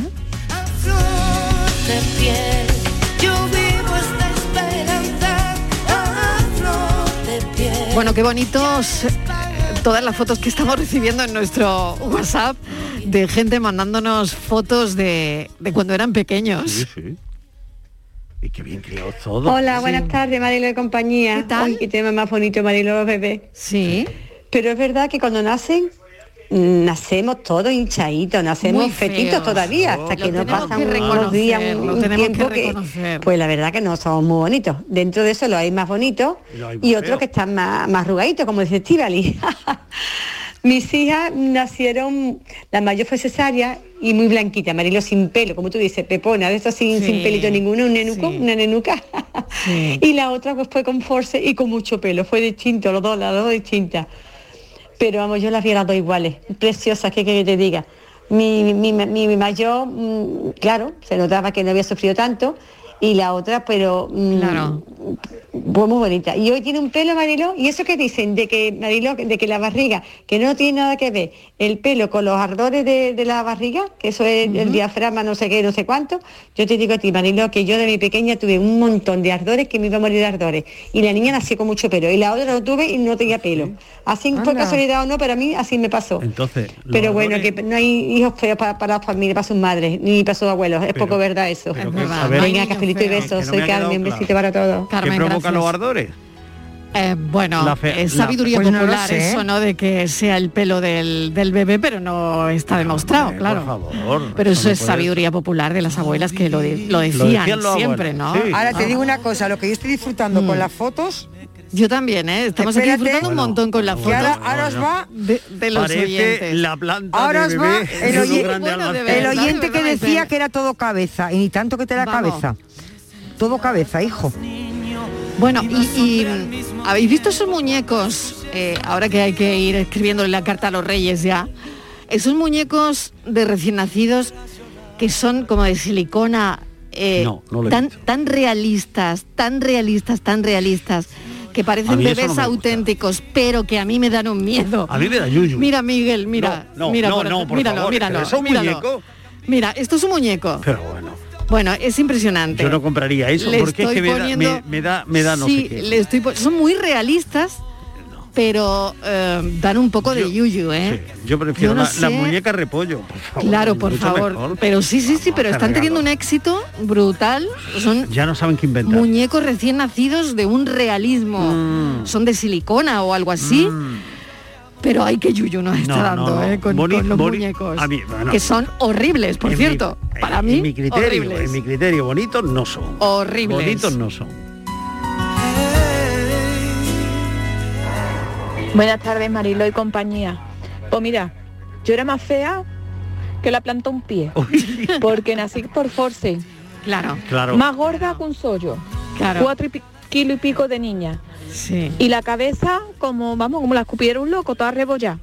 Bueno, qué bonitos eh, todas las fotos que estamos recibiendo en nuestro WhatsApp de gente mandándonos fotos de, de cuando eran pequeños. Sí, sí. Y qué bien criados todos. Hola, buenas tardes, Marilo de compañía. ¿Qué tal? qué tema más bonito, Marilo, los bebés. Sí. Pero es verdad que cuando nacen, nacemos todos hinchaditos, nacemos fetitos todavía, hasta Lo que no pasan que unos días, un, lo un tenemos que tiempo que, pues la verdad que no somos muy bonitos. Dentro de eso los hay más bonitos Y y otros que están más, más arrugaditos, como dice Estivali. Mis hijas nacieron, la mayor fue cesárea y muy blanquita, Marilo sin pelo, como tú dices, pepona, de esto sin, Sí, sin pelito ninguno, un nenuco, una nenuca. Y la otra pues fue con force y con mucho pelo, fue distinto, los dos, las dos distintas. Pero vamos, yo las vi las dos iguales, preciosas, ¿qué que te diga? Mi, mi, mi, mi mayor, mm, claro, se notaba que no había sufrido tanto, y la otra, pero mm, fue muy bonita. Y hoy tiene un pelo, Marilo, y eso que dicen, de que, Marilo, de que la barriga, que no tiene nada que ver el pelo con los ardores de, de la barriga, que eso es el diafragma, no sé qué, no sé cuánto, yo te digo a ti, Marilo, que yo de mi pequeña tuve un montón de ardores que me iba a morir de ardores. Y la niña nació con mucho pelo, y la otra lo tuve y no tenía pelo. Así fue Anda. casualidad o no, pero a mí así me pasó. Entonces, Pero bueno, ardores- que no hay hijos feos para, para las familias, para sus madres, ni para sus abuelos. Es poco verdad eso. pero que- cafelito y besos. Soy Carmen, un claro. besito para todos. Carmen, ¿Qué provoca gracias. los ardores? Eh, bueno, La fe- es la- sabiduría pues popular sé. eso, ¿no? De que sea el pelo del, del bebé, pero no está demostrado, claro. favor, pero eso no es puede sabiduría popular de las abuelas que lo, de- lo decían, siempre, ¿no? sí. Ahora te Ah. digo una cosa, lo que yo estoy disfrutando Mm. con las fotos. Yo también, ¿eh? Estamos aquí disfrutando un montón con las Que fotos. ahora, ahora os va de, de los Parece oyentes. la planta Ahora de os va el, Bueno, de oyente que decía que era todo cabeza y ni tanto que te da Vamos. cabeza. Todo cabeza, hijo. Bueno, y, y, habéis visto esos muñecos, eh, ahora que hay que ir escribiéndole la carta a los reyes ya, esos muñecos de recién nacidos que son como de silicona, eh, No, no tan, tan realistas, tan realistas, tan realistas, que parecen bebés no auténticos, pero que a mí me dan un miedo. A mí me da yuyu. Mira, Miguel, mira, No, no, mira, no, por- no, por míralo, favor, míralo, pero es un míralo. muñeco. Mira, esto es un muñeco. Pero bueno, Bueno, es impresionante. yo no compraría eso Le porque es que me da, me, me da, me da no sí, sé qué. le estoy son muy realistas, pero eh, dan un poco de yuyu, ¿eh? Yo prefiero yo no la, muñeca repollo, por favor. Claro, por favor. mejor. Pero sí, sí, sí, pero están teniendo un éxito brutal. Son Ya no saben qué inventar. muñecos recién nacidos de un realismo. Mm. Son de silicona o algo así. Pero hay que yuyu nos está No, dando, no. ¿eh? Con, Boni- con los boni- muñecos. a mí, bueno. que son horribles, por mi- cierto. Para en mí, mi criterio, horribles. en mi criterio, bonitos no son. Horribles. Bonitos no son. Buenas tardes, Marilo y compañía. Pues mira, yo era más fea que la planta un pie. Porque nací por force. Claro. Claro. Más gorda que un sollo. Claro. Cuatro y pi- kilo y pico de niña. Sí. Y la cabeza, como, vamos, como la escupiera un loco, toda rebollada.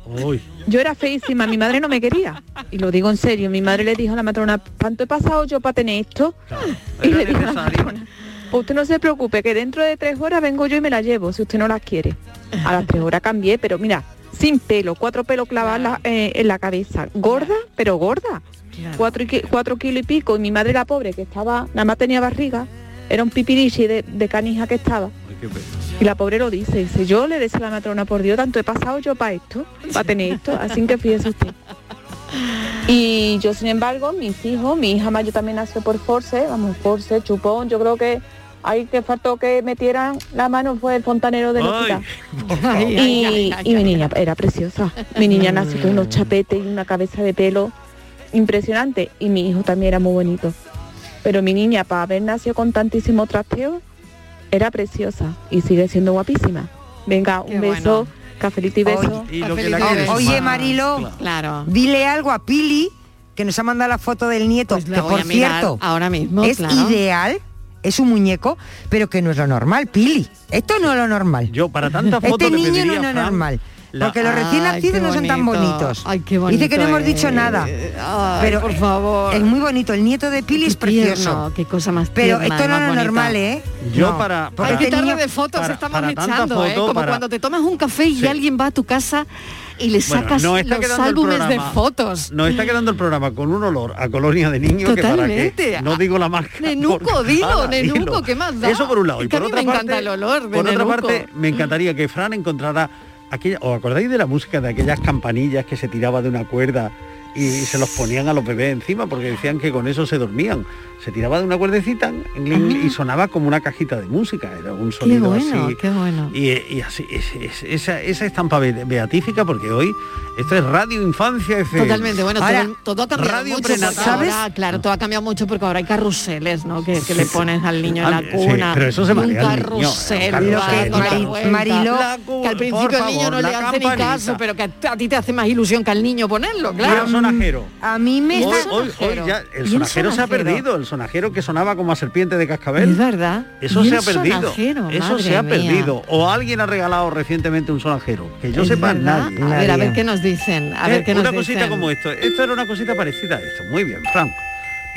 Yo era feísima, mi madre no me quería. Y lo digo en serio, mi madre le dijo a la matrona, ¿cuánto he pasado yo para tener esto? Y le dijo a la matrona, "Pues usted no se preocupe, que dentro de tres horas vengo yo y me la llevo, si usted no las quiere. A las tres horas cambié, pero mira, sin pelo, cuatro pelos clavados en la- eh, en la cabeza. Gorda, pero gorda. cuatro, y cuatro kilos y pico, y mi madre era pobre, que estaba, nada más tenía barriga, era un pipirichi de, de canija que estaba. Y la pobre lo dice, dice, yo le decía a la matrona, por Dios, tanto he pasado yo para esto, para tener esto, así que fíjese usted. Y yo, sin embargo, mis hijos, mi hija mayor también nació por force, vamos, force, chupón, yo creo que ahí que faltó que metieran la mano fue el fontanero por favor. Y, y mi niña era preciosa. Mi niña nació con unos chapetes y una cabeza de pelo impresionante. Y mi hijo también era muy bonito. Pero mi niña, para haber nacido con tantísimo trasteo, era preciosa y sigue siendo guapísima. Venga, un beso, cafelito y beso. Oye, Marilo, claro. dile algo a Pili, que nos ha mandado la foto del nieto, Pues que por cierto, ahora mismo, es claro. ideal, es un muñeco, pero que no es lo normal, Pili. Esto no es lo normal. Yo, para tanta foto Este que niño no es lo normal. La- Porque los recién nacidos no son tan bonito. bonitos. Ay, qué Dice que no bonito hemos dicho es. nada. Ay, pero por favor. Es muy bonito. El nieto de Pili es Qué tierno, precioso. qué cosa más Pero tierna esto no es normal, ¿eh? Yo No. para- Porque Ay, qué tarde de fotos para- estamos para echando, ¿eh? Como para- cuando te tomas un café y Sí. alguien va a tu casa y le Bueno, sacas está los álbumes de fotos. Nos está quedando el programa con un olor a colonia de niño que para Totalmente. qué. No digo la marca. Nenuco, Nada, nenuco. ¿qué más da? Eso por un lado. Es Y por otra me encanta parte, el olor de Por otra parte, me encantaría que Fran encontrara ¿Os acordáis de la música de aquellas campanillas que se tiraba de una cuerda y se los ponían a los bebés encima porque decían que con eso se dormían? Se tiraba de una cuerdecita y sonaba como una cajita de música. Era un Qué sonido bueno, así. qué bueno. Y, y así, es- es- esa, esa estampa be- beatífica, porque hoy esto es Radio Infancia FM. Totalmente, bueno, Ahora, todo, todo ha cambiado radio mucho. prenatal. ahora, claro, todo ha cambiado mucho porque ahora hay carruseles, ¿no? Que, que le pones al niño en Ah, la sí, cuna. pero eso se un al niño, carrusel, eh, carrusel. va Lo que- al principio por el niño favor, no le hace ni caso, pero que a, a ti te hace más ilusión que al niño ponerlo, claro. Sonajero. A mí me Hoy, está... hoy- hoy ya ¿Y el el sonajero se ha perdido, el sonajero que sonaba como a serpiente de cascabel. Es verdad. Eso ¿Y se ha perdido. sonajero? Eso Madre se ha mía. perdido. O alguien ha regalado recientemente un sonajero. Que yo Es sepa verdad. nadie. A ver, a ver qué nos dicen. A ver Eh, qué nos una cosita dicen. como esto. Esto era una cosita parecida a esto. Muy bien, Frank.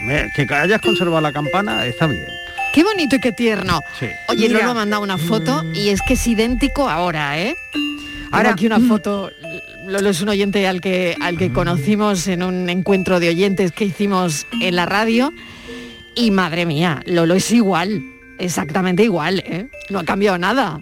Me- que hayas conservado la campana está bien. Qué bonito y qué tierno. Sí. Oye, Mira. Lolo ha mandado una foto y es que es idéntico ahora, ¿eh? Ahora Ahora- aquí una foto. Lolo es un oyente al que al que conocimos en un encuentro de oyentes que hicimos en la radio. Y madre mía, Lolo es igual, exactamente igual, ¿eh? No ha cambiado nada.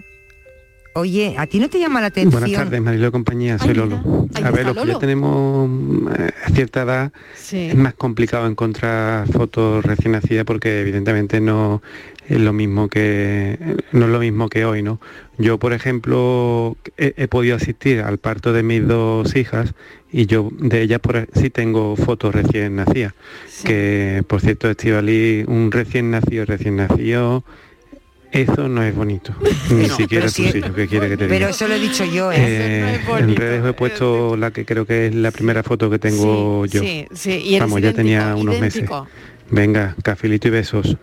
Oye, ¿a ti no te llama la atención? Buenas tardes, Marilo de compañía, soy Lolo. A ver, los que ya tenemos eh, cierta edad, Sí. es más complicado encontrar fotos recién nacidas porque evidentemente no es lo mismo que no es lo mismo que hoy, ¿no? Yo, por ejemplo, he, he podido asistir al parto de mis dos hijas y yo de ellas por, sí tengo fotos recién nacidas. Que por cierto, Estivali, un recién nacido, recién nacido, eso no es bonito. Ni No, siquiera pero tus sí- hijos, ¿qué quiere que te Pero diga? eso lo he dicho yo, ¿eh? Eh, en redes he puesto la que creo que es la primera foto que tengo yo. Sí, sí, y Vamos, ya tenía unos idéntico. meses. Venga, cafelito y besos.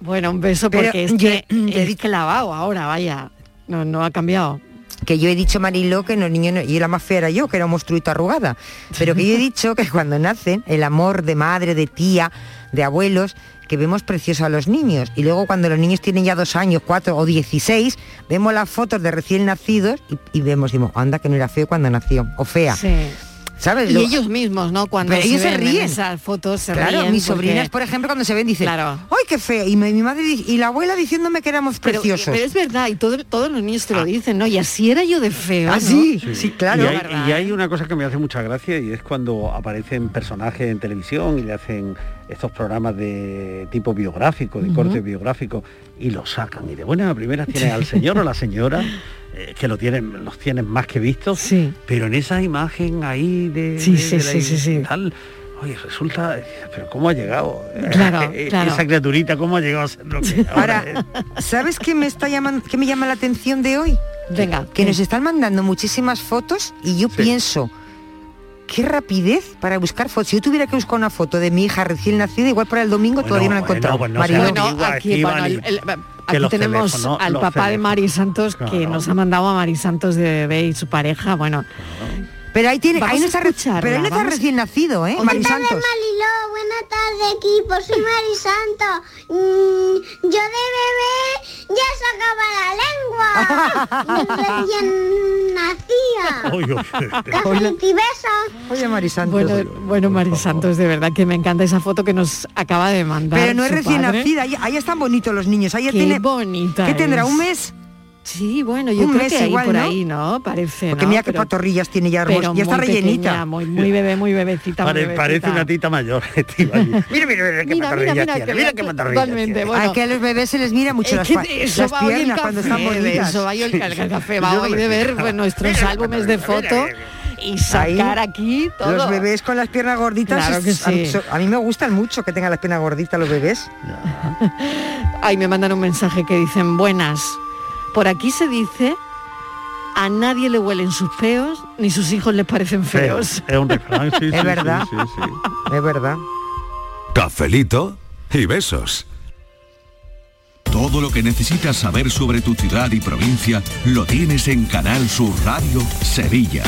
Bueno, un beso Pero porque es yo- que es clavado ahora, vaya. No, no ha cambiado. que yo he dicho Mariló que los niños no- y la más fea era yo que era un monstruito arrugada pero que yo he dicho que cuando nacen el amor de madre de tía de abuelos que vemos precioso a los niños y luego cuando los niños tienen ya dos años cuatro o 16 vemos las fotos de recién nacidos y, y vemos digo anda que no era feo cuando nació o fea. Sabes Y Lo- ellos mismos, ¿no? Cuando Pero ellos se ven en ríen. esas fotos se Claro, ríen mis porque- sobrinas, por ejemplo, cuando se ven dicen, Claro. ¡ay, qué fea! Y mi, mi madre y la abuela diciéndome que éramos Pero, preciosos. pero es verdad, y todo- todos los niños te lo dicen, ¿no? Y así era yo de feo. Ah, ¿no? sí, sí, claro. Y hay, verdad, y hay una cosa que me hace mucha gracia y es cuando aparecen personajes en televisión y le hacen estos programas de tipo biográfico, de Ujú. corte biográfico, y los sacan. Y de buena a primera tienen al señor o la señora, eh, que lo tienen, los tienen más que vistos, pero en esa imagen ahí de, Sí, de- sí, de la- sí, sí, sí. tal, oye, resulta, pero ¿cómo ha llegado? Claro, Eh, claro. Esa criaturita, ¿cómo ha llegado a ser lo que ahora es? Ahora, ¿sabes qué me está llamando, qué me llama la atención de hoy? Venga. Que nos están mandando muchísimas fotos y yo pienso, qué rapidez para buscar fotos. Si yo tuviera que buscar una foto de mi hija recién nacida, igual para el domingo todavía no la he bueno, encontrado. pues no Bueno, aquí, bueno, el- aquí tenemos teléfonos, al papá de. Mari Santos que nos ha mandado a Mari Santos de bebé y su pareja. Bueno, Pero ahí tiene, ahí no a está, pero él no está recién nacido, ¿eh? Buenas Mari tardes, Santos. Mariló, buenas tardes equipo, soy Mari Santos. Mm, yo de bebé ya sacaba la lengua. Recién nacía. Besos. Oye, Marisantos. Bueno, bueno, Marisantos, de verdad que me encanta esa foto que nos acaba de mandar. Pero no es recién padre. nacida, ahí, ahí están bonitos los niños. Ahí Qué tiene, bonita ¿Qué tendrá? ¿Un mes? Sí, bueno, yo Un creo mes que ahí igual, por ¿no? ahí, ¿no? Parece, Porque ¿no? mira qué Pero- patorrillas tiene ya hermosa. pero Ya está muy rellenita. pequeña, muy, muy bebé, muy bebecita, muy Pare- bebecita. parece una tita mayor. Mira, mira, mira qué Mira, patorrillas mira, tiene. que Mira qué patorrillas totalmente, tiene. bueno. a que a los bebés se les mira mucho Es las, eso las va hoy el piernas cuando están bonitas. eso va hoy el, el café, va hoy de ver pues, nuestros álbumes de fotos y sacar aquí todo. Los bebés con las piernas gorditas, Claro que es- sí. so- a mí me gustan mucho que tengan las piernas gorditas los bebés. Ahí me mandan un mensaje que dicen, buenas, por aquí se dice, a nadie le huelen sus peos, ni sus hijos les parecen feos. Es un refrán, sí, Es sí, verdad. sí, sí, sí. Es verdad. Cafelito y besos. Todo lo que necesitas saber sobre tu ciudad y provincia lo tienes en Canal Sur Radio Sevilla.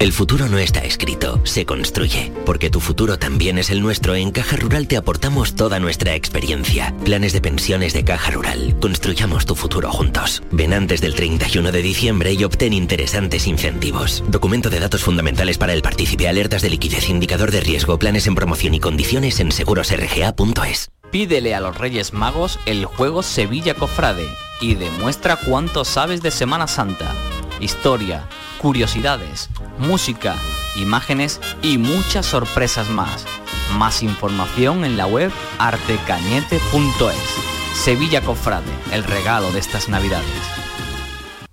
El futuro no está escrito, se construye. Porque tu futuro también es el nuestro, en Caja Rural te aportamos toda nuestra experiencia. Planes de pensiones de Caja Rural. Construyamos tu futuro juntos. Ven antes del 31 de diciembre y obtén interesantes incentivos. Documento de datos fundamentales para el partícipe, alertas de liquidez, indicador de riesgo, planes en promoción y condiciones en segurosrga.es. Pídele a los Reyes Magos el juego Sevilla Cofrade y demuestra cuánto sabes de Semana Santa. Historia, curiosidades, música, imágenes y muchas sorpresas más. Más información en la web artecañete.es. Sevilla Cofrade, el regalo de estas navidades.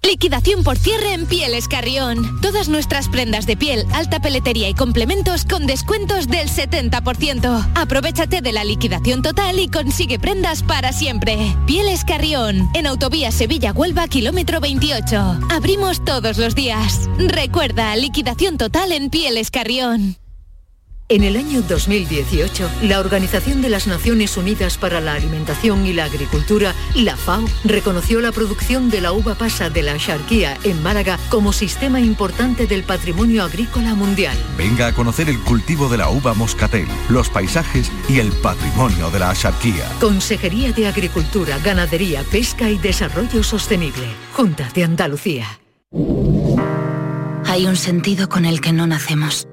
Liquidación por cierre en Pieles Carrión. Todas nuestras prendas de piel, alta peletería y complementos con descuentos del 70%. Aprovechate de la liquidación total y consigue prendas para siempre. Pieles Carrión, en Autovía Sevilla-Huelva, kilómetro 28. Abrimos todos los días. Recuerda, liquidación total en Pieles Carrión. En el año 2018, la Organización de las Naciones Unidas para la Alimentación y la Agricultura, la FAO, reconoció la producción de la uva pasa de la Axarquía en Málaga como sistema importante del patrimonio agrícola mundial. Venga a conocer el cultivo de la uva moscatel, los paisajes y el patrimonio de la Axarquía. Consejería de Agricultura, Ganadería, Pesca y Desarrollo Sostenible. Junta de Andalucía. Hay un sentido con el que no nacemos,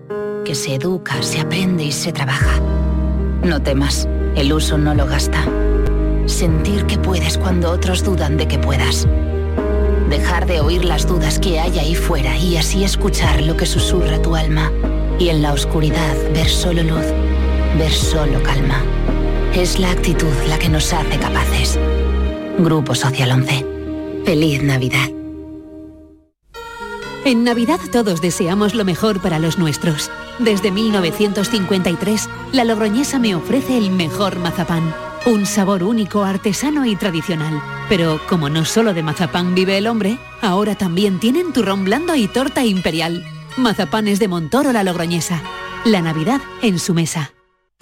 que se educa, se aprende y se trabaja. No temas, el uso no lo gasta. Sentir que puedes cuando otros dudan de que puedas. Dejar de oír las dudas que hay ahí fuera y así escuchar lo que susurra tu alma. Y en la oscuridad ver solo luz, ver solo calma. Es la actitud la que nos hace capaces. Grupo Social 11. Feliz Navidad. En Navidad todos deseamos lo mejor para los nuestros. Desde 1953, la Logroñesa me ofrece el mejor mazapán. Un sabor único, artesano y tradicional. Pero como no solo de mazapán vive el hombre, ahora también tienen turrón blando y torta imperial. Mazapanes de Montoro la Logroñesa. La Navidad en su mesa.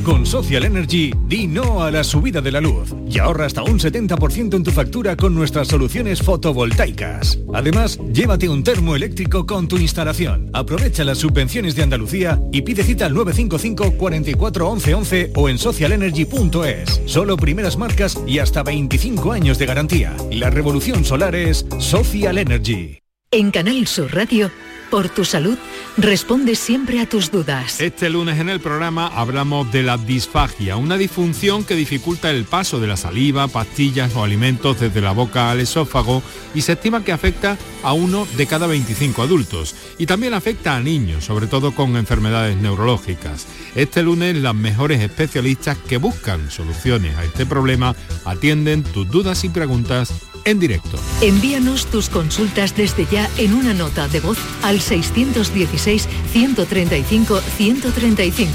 Con Social Energy, di no a la subida de la luz y ahorra hasta un 70% en tu factura con nuestras soluciones fotovoltaicas. Además, llévate un termo eléctrico con tu instalación. Aprovecha las subvenciones de Andalucía y pide cita al 955 44 11 11 o en socialenergy.es. Solo primeras marcas y hasta 25 años de garantía. La revolución solar es Social Energy. En Canal Sur Radio, por tu salud, responde siempre a tus dudas. Este lunes en el programa hablamos de la disfagia, una disfunción que dificulta el paso de la saliva, pastillas o alimentos desde la boca al esófago y se estima que afecta a uno de cada 25 adultos. Y también afecta a niños, sobre todo con enfermedades neurológicas. Este lunes las mejores especialistas que buscan soluciones a este problema atienden tus dudas y preguntas en directo. Envíanos tus consultas desde ya en una nota de voz al 616-135-135.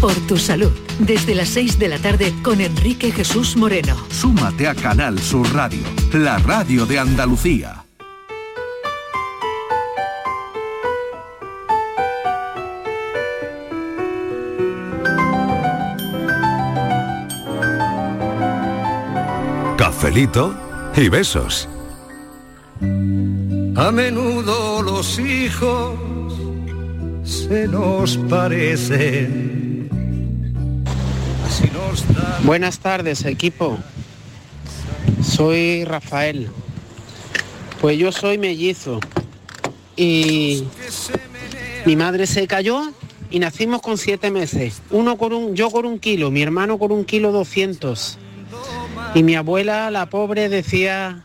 Por tu salud, desde las 6 de la tarde con Enrique Jesús Moreno. Súmate a Canal Sur Radio, la radio de Andalucía. Cafelito y besos. A menudo los hijos se nos parecen. Así nos da Buenas tardes, equipo. Soy Rafael. Pues yo soy mellizo. y mi madre se cayó y nacimos con siete meses. Uno con un, yo con un kilo, mi hermano con un kilo doscientos. Y mi abuela, la pobre, decía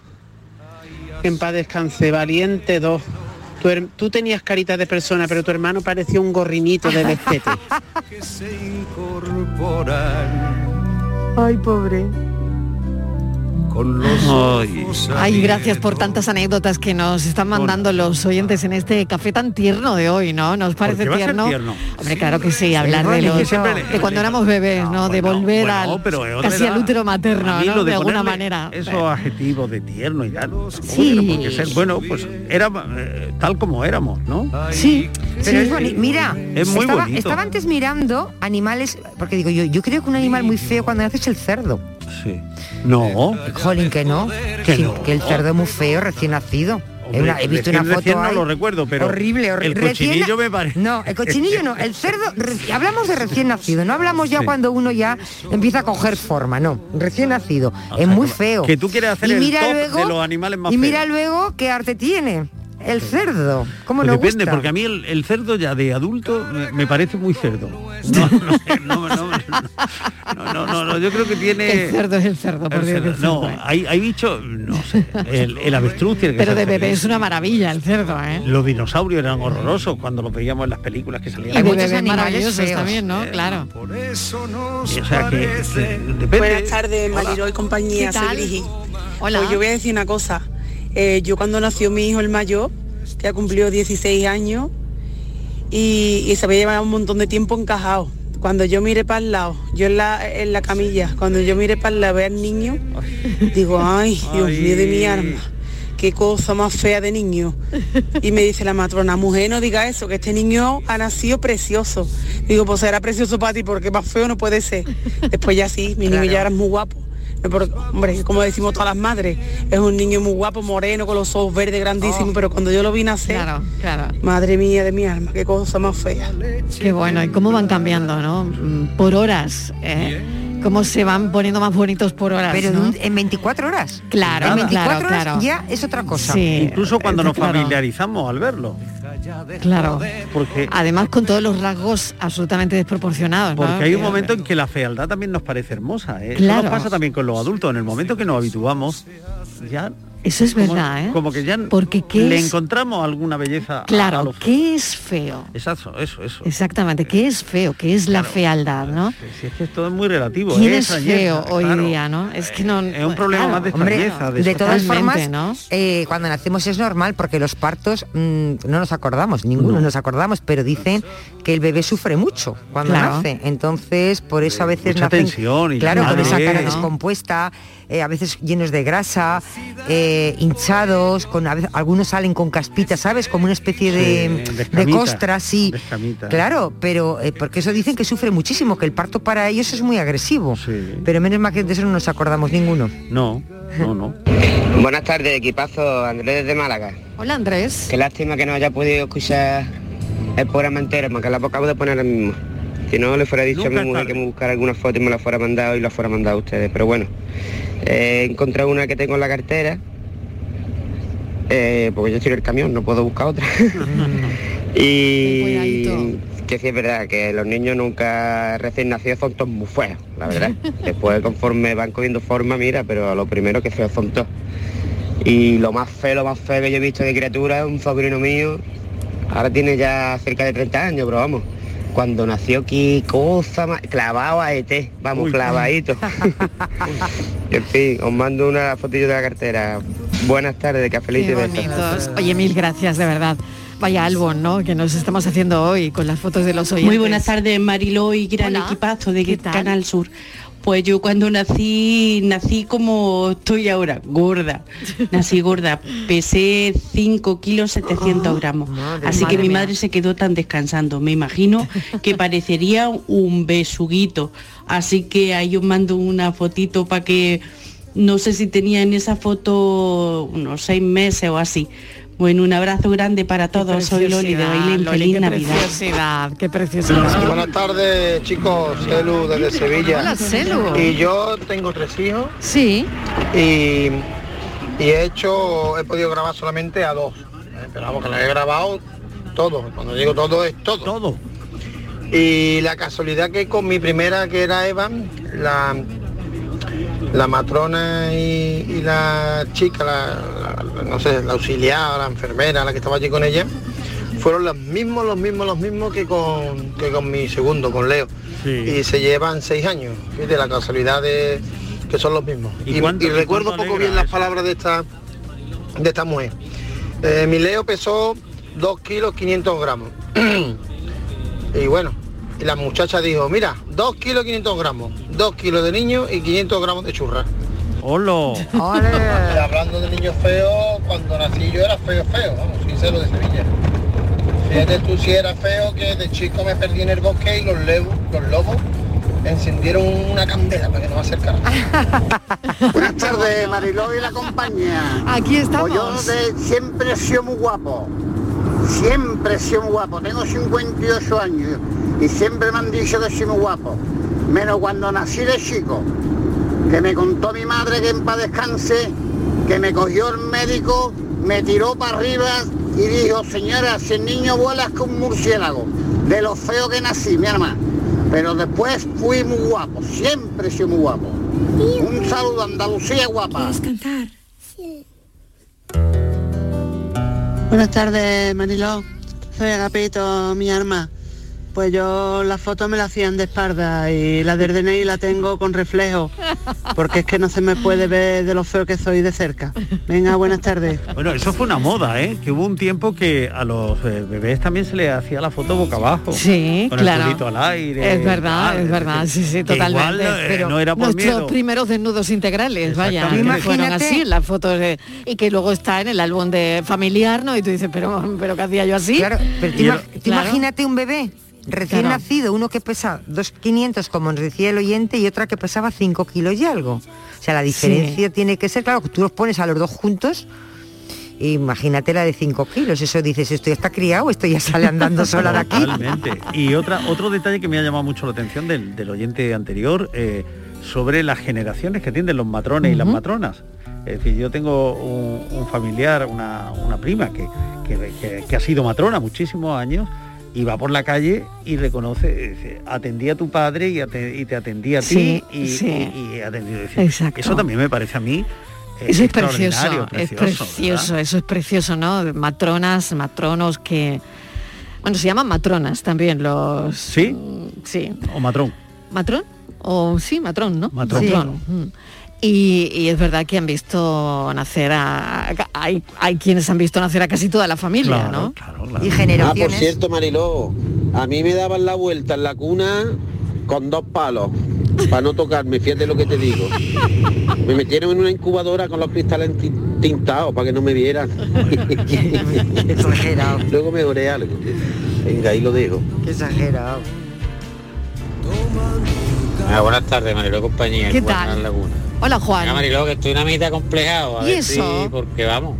que en paz descanse, valiente dos. Tú tenías carita de persona, pero tu hermano parecía un gorrinito de destete. Ay, pobre. Con los Ay. Ay, gracias por tantas anécdotas que nos están mandando los oyentes en este café tan tierno de hoy, ¿no? ¿Nos parece tierno? tierno? Hombre, claro que sí, hablar de, los- de cuando éramos bebés, ¿no? De volver bueno, al pero casi al útero materno, mí ¿no? De, alguna manera. Esos adjetivos de tierno y tal. ¿cómo Sí. tiene por qué ser? Bueno, pues era eh, tal como éramos, ¿no? Sí. Pero es bonito. Mira, Es muy estaba, bonito. estaba antes mirando animales, porque digo yo, yo creo que un animal muy feo cuando nace es el cerdo. Sí. No. Jolín, que no. Que Sí, no. Que el cerdo es muy feo recién nacido. He, una- he visto una foto no ahí. lo recuerdo, pero horrible, horrible. el cochinillo me parece- No, el cochinillo no, el cerdo. re- hablamos de recién nacido, no hablamos ya Sí. cuando uno ya empieza a coger forma, no. Recién nacido, es muy feo. Que tú quieres hacer Y el mira top luego- de los animales más Y mira feos. luego qué arte tiene. El cerdo. ¿Cómo Pues nos depende, gusta? porque a mí el, el cerdo ya de adulto me, me parece muy cerdo. No, no, no, no, no, no, no, no, yo creo que tiene... El cerdo es el cerdo, por el Dios, cerdo. No, ¿eh? hay, hay bichos, no sé, el, el avestruz tiene que Pero ser de bebé es una maravilla el cerdo, ¿eh? Los dinosaurios eran horrorosos cuando los veíamos en las películas que salían. Y bebés maravillosos también, ¿no? Claro. O sea que, que depende. Buenas tardes, Mariló y compañía, ¿Qué soy. Hola. Pues yo voy a decir una cosa. Eh, yo cuando nació mi hijo el mayor, que ha cumplido 16 años, y, y se había llevado un montón de tiempo encajado. Cuando yo mire para el lado, yo en la, en la camilla, cuando yo mire para el lado veo al niño, digo, ay, Dios mío de mi alma, qué cosa más fea de niño. Y me dice la matrona, mujer, no diga eso, que este niño ha nacido precioso. Digo, pues será precioso para ti, porque más feo no puede ser. Después ya sí, mi niño ya era muy guapo. Porque, hombre, como decimos todas las madres, es un niño muy guapo, moreno, con los ojos verdes grandísimos, pero cuando yo lo vi nacer, Claro, claro. madre mía de mi alma, qué cosa más fea. Qué bueno, y cómo van cambiando, ¿no? Mm, Por horas. ¿eh? Cómo se van poniendo más bonitos por horas. Pero ¿no? en 24 horas. Claro, en 24 claro, horas claro. ya es otra cosa. Sí, Incluso cuando nos claro. familiarizamos al verlo. Claro. Porque, Además con todos los rasgos absolutamente desproporcionados. ¿no? porque hay un momento en que la fealdad también nos parece hermosa. ¿eh? Eso Claro. nos pasa también con los adultos. En el momento que nos habituamos, ya Eso es como, verdad, ¿eh? como que ya Porque ¿qué le es- encontramos alguna belleza a- a Claro, lo ¿qué es feo? Exacto, eso, eso. Exactamente, ¿qué es feo? ¿Qué es la fealdad, no? Si es que esto es muy relativo. ¿Quién ¿eh? es feo hoy claro. día, no? Es que no... Es un problema más de Hombre, de, de todas formas, ¿no? eh, cuando nacemos es normal porque los partos mm, no nos acordamos, ninguno nos acordamos, pero dicen que el bebé sufre mucho cuando Claro. nace. Entonces, por eso a veces mucha nacen, tensión y claro, la con esa cara ¿no? Eh, a veces llenos de grasa, eh, hinchados, con a veces- algunos salen con caspitas, ¿sabes? Como una especie de, Sí, de costra, sí. Claro, pero eh, porque eso dicen que sufre muchísimo, que el parto para ellos es muy agresivo. Pero menos mal que de eso no nos acordamos ninguno. No, no, no. Buenas tardes, equipazo Andrés desde Málaga. Hola Andrés. Qué lástima que no haya podido escuchar el programa entero, porque la acabo de poner ahora mismo. Si no, le fuera dicho Nunca a mi mujer tarde. que me buscara alguna foto y me la fuera mandado y la fuera mandado a ustedes. Pero bueno, eh, he encontrado una que tengo en la cartera, eh, porque yo estoy en el camión, no puedo buscar otra. y que sí es verdad que los niños nunca recién nacidos son todos muy feos, la verdad. Después conforme van cogiendo forma, mira, pero lo primero que feos son todos. Y lo más feo, lo más feo que yo he visto de criatura es un sobrino mío, ahora tiene ya cerca de 30 años, pero vamos, cuando nació qué cosa más, clavado a ET, vamos, Uy. clavadito. en fin, os mando una fotillo de la cartera. Buenas tardes, de Cafelito Qué y. Oye, mil gracias, de verdad. Vaya álbum, ¿no? Que nos estamos haciendo hoy con las fotos de los oyentes. Muy buenas tardes, Mariló y gran Hola. equipazo de ¿Qué tal? Canal Sur. Pues yo cuando nací, nací como estoy ahora, gorda. Nací gorda, pesé 5 kilos 700 gramos. Así que madre mi mía. madre se quedó tan descansando. Me imagino que parecería un besuguito. Así que ahí os mando una fotito para que, no sé si tenía en esa foto unos seis meses o así. Bueno, un abrazo grande para todos. Soy Loli de Bailén. Loli, Feliz qué Navidad. preciosidad, qué preciosidad. Buenas tardes, chicos. Celu desde Sevilla. Hola, Celu. Y yo tengo tres hijos. Sí. Y, y he hecho, he podido grabar solamente a dos. eh, pero vamos, que la he grabado todo. Cuando digo todo es todo. Todo. Y la casualidad que con mi primera, que era Eva, la, la matrona y, y la chica, la, la- no sé, la auxiliar, la enfermera, la que estaba allí con ella, fueron los mismos, los mismos, los mismos que con, que con mi segundo, con Leo. Y se llevan seis años, fíjate la casualidad de que son los mismos. ¿Y Y, cuánto- y recuerdo poco bien las eso? palabras de esta, de esta mujer. Eh, mi Leo pesó 2 kilos 500 gramos. y bueno, y la muchacha dijo, mira, 2 kilos 500 gramos, 2 kilos de niño y 500 gramos de churra. ¡Holo! Hablando de niños feos, cuando nací yo era feo, feo, vamos, sincero de Sevilla. Fíjate tú si era feo que de chico me perdí en el bosque y los, lobos, los lobos encendieron una candela para que no me acercaran. Buenas tardes, Mariló y la compañía. Aquí estamos. Pues yo de- siempre he sido muy guapo. Siempre he sido muy guapo. Tengo 58 años y siempre me han dicho que soy muy guapo. Menos cuando nací de chico, que me contó mi madre que en paz descanse, que me cogió el médico, me tiró para arriba y dijo, señora, si el niño vuela es como un murciélago, de lo feo que nací, mi hermana. Pero después fui muy guapo, siempre he sido muy guapo. Un saludo, Andalucía guapa. ¿Quieres cantar? Buenas tardes, Mariló. Soy Agapito, mi arma. Pues yo las fotos me las hacían de espalda y la del DNI la tengo con reflejo, porque es que no se me puede ver de lo feo que soy de cerca. Venga, buenas tardes. Bueno, eso fue una moda, ¿eh? Que hubo un tiempo que a los eh, bebés también se les hacía la foto boca abajo. Sí, con claro. el al aire. Es verdad, tal, es verdad, sí, sí, totalmente. igual, eh, pero no era por nuestros miedo. primeros desnudos integrales, vaya, que fueron así, las fotos de, y que luego está en el álbum de familiar, ¿no? Y tú dices, pero, pero ¿qué hacía yo así? Claro, pero tú, Y ima- el- tú claro. imagínate un bebé recién Claro. nacido, uno que pesa 2.500 como nos decía el oyente y otra que pesaba 5 kilos y algo. O sea, la diferencia tiene que ser, claro, que tú los pones a los dos juntos, imagínate la de 5 kilos, eso dices, esto ya está criado, esto ya sale andando sola de aquí. Totalmente. Y otra, otro detalle que me ha llamado mucho la atención del, del oyente anterior, eh, sobre las generaciones que tienen los matrones y las matronas. Es decir, yo tengo un, un familiar, una, una prima que, que- que- que ha sido matrona muchísimos años y va por la calle y reconoce, dice, atendía a tu padre y, ate- y te atendía a Sí, ti y, sí. y- y atendí. Exacto. Eso también me parece a mí eh, Eso es precioso, es precioso, eso es precioso, ¿no? Matronas, matronos que... Bueno, se llaman matronas también los... ¿Sí? Sí. O matrón. ¿Matrón? O sí, matrón, ¿no? Matrón. Mm. Y, y es verdad que han visto nacer a... Hay, hay quienes han visto nacer a casi toda la familia, ¿no? Y Ah, por cierto, Mariló, a mí me daban la vuelta en la cuna con dos palos para no tocarme, fíjate lo que te digo. Me metieron en una incubadora con los cristales ti- tintados para que no me vieran. Luego me oré algo. Venga, ahí lo dejo. Qué exagerado. Ah, buenas tardes, Mariló compañía. ¿Qué Juan tal? Laguna. Hola, Juan. Venga, Mariló, que estoy una mitad complejado. A ¿Y ver eso? si, porque vamos.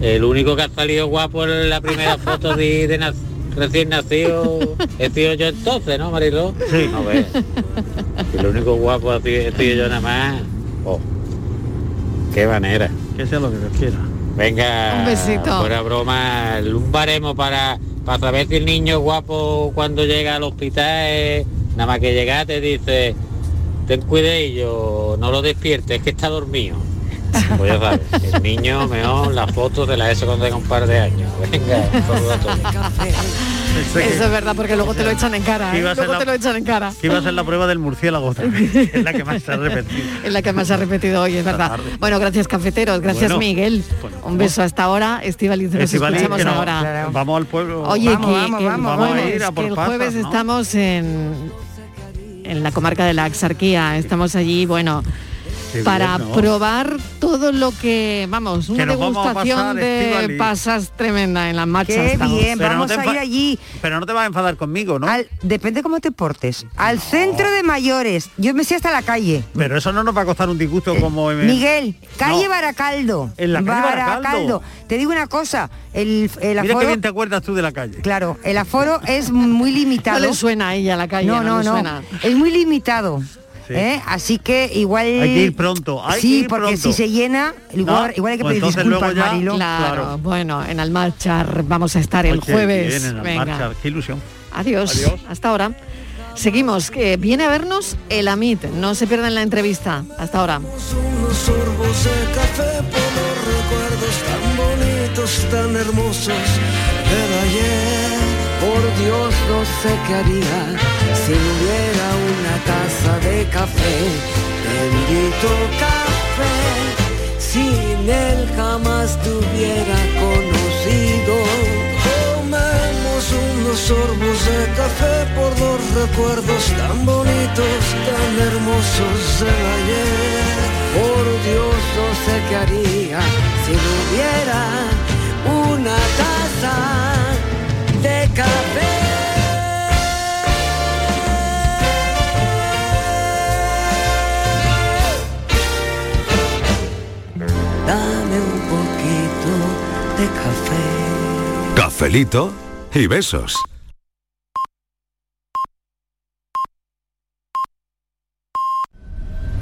El único que ha salido guapo en la primera foto de, recién nacido he sido yo entonces, ¿no, Mariló? Sí. A ver. El único guapo ha sido, he sido yo nada más. Oh. Qué manera. Que sea lo que Dios quiera. Venga, Un besito. fuera broma, un baremo para, para saber si el niño es guapo cuando llega al hospital, es- nada más que llega te dice, ten cuidado, no lo despiertes, es que está dormido. Pues ya sabes, el niño mejor las fotos de la ESO cuando tenga un par de años. Venga, a todos. Eso es verdad, porque luego te lo echan en cara. ¿eh? iba a ser Luego la- te lo echan en cara. Que iba a ser la prueba del murciélago vez, es la que más se ha repetido. Es la que más se ha repetido hoy, es verdad. Bueno, gracias cafeteros, gracias Bueno, Miguel. Un beso hasta ahora. Estivaliz, nos escuchamos que no, ahora. Vamos al pueblo. Oye, vamos, que, vamos, que vamos, vamos a ir a por el pasas, jueves ¿no? estamos en, en la comarca de la Axarquía. Estamos allí, bueno, Qué para bien, ¿no? probar todo lo que, vamos, una Que degustación pasar, de pasas tremenda en las marchas. Qué estamos. bien, vamos a ir allí. Pero no te vas a enfadar conmigo, ¿no? Al- depende cómo te portes. Al centro de mayores. Yo me sé hasta la calle. Pero eso no nos va a costar un disgusto como... en- Miguel, calle No. Baracaldo. En la calle Baracaldo. Te digo una cosa, el, el Mira aforo... qué bien te acuerdas tú de la calle. Claro, el aforo es muy limitado. No le suena a ella la calle, No, no no, le no. suena. Es muy limitado. ¿Eh? Así que igual... Hay que ir pronto, hay sí, que ir porque pronto. si se llena, igual, No, igual hay que pues pedir disculpas, ya- Marilo. Claro, bueno, en Almarchar vamos a estar el jueves. bien, en Venga. Qué ilusión. Adiós. Adiós. Hasta ahora. Seguimos, que viene a vernos el Amit. No se pierdan la entrevista. Hasta ahora. Unos sorbos de café por los recuerdos tan bonitos, tan hermosos del ayer. Por Dios no sé qué haría si no hubiera una taza de café. Bendito café, sin él jamás te hubiera conocido. Tomemos unos sorbos de café por los recuerdos tan bonitos, tan hermosos del ayer. Por Dios no sé qué haría si no hubiera una taza. Dame un poquito de café. Cafelito y besos.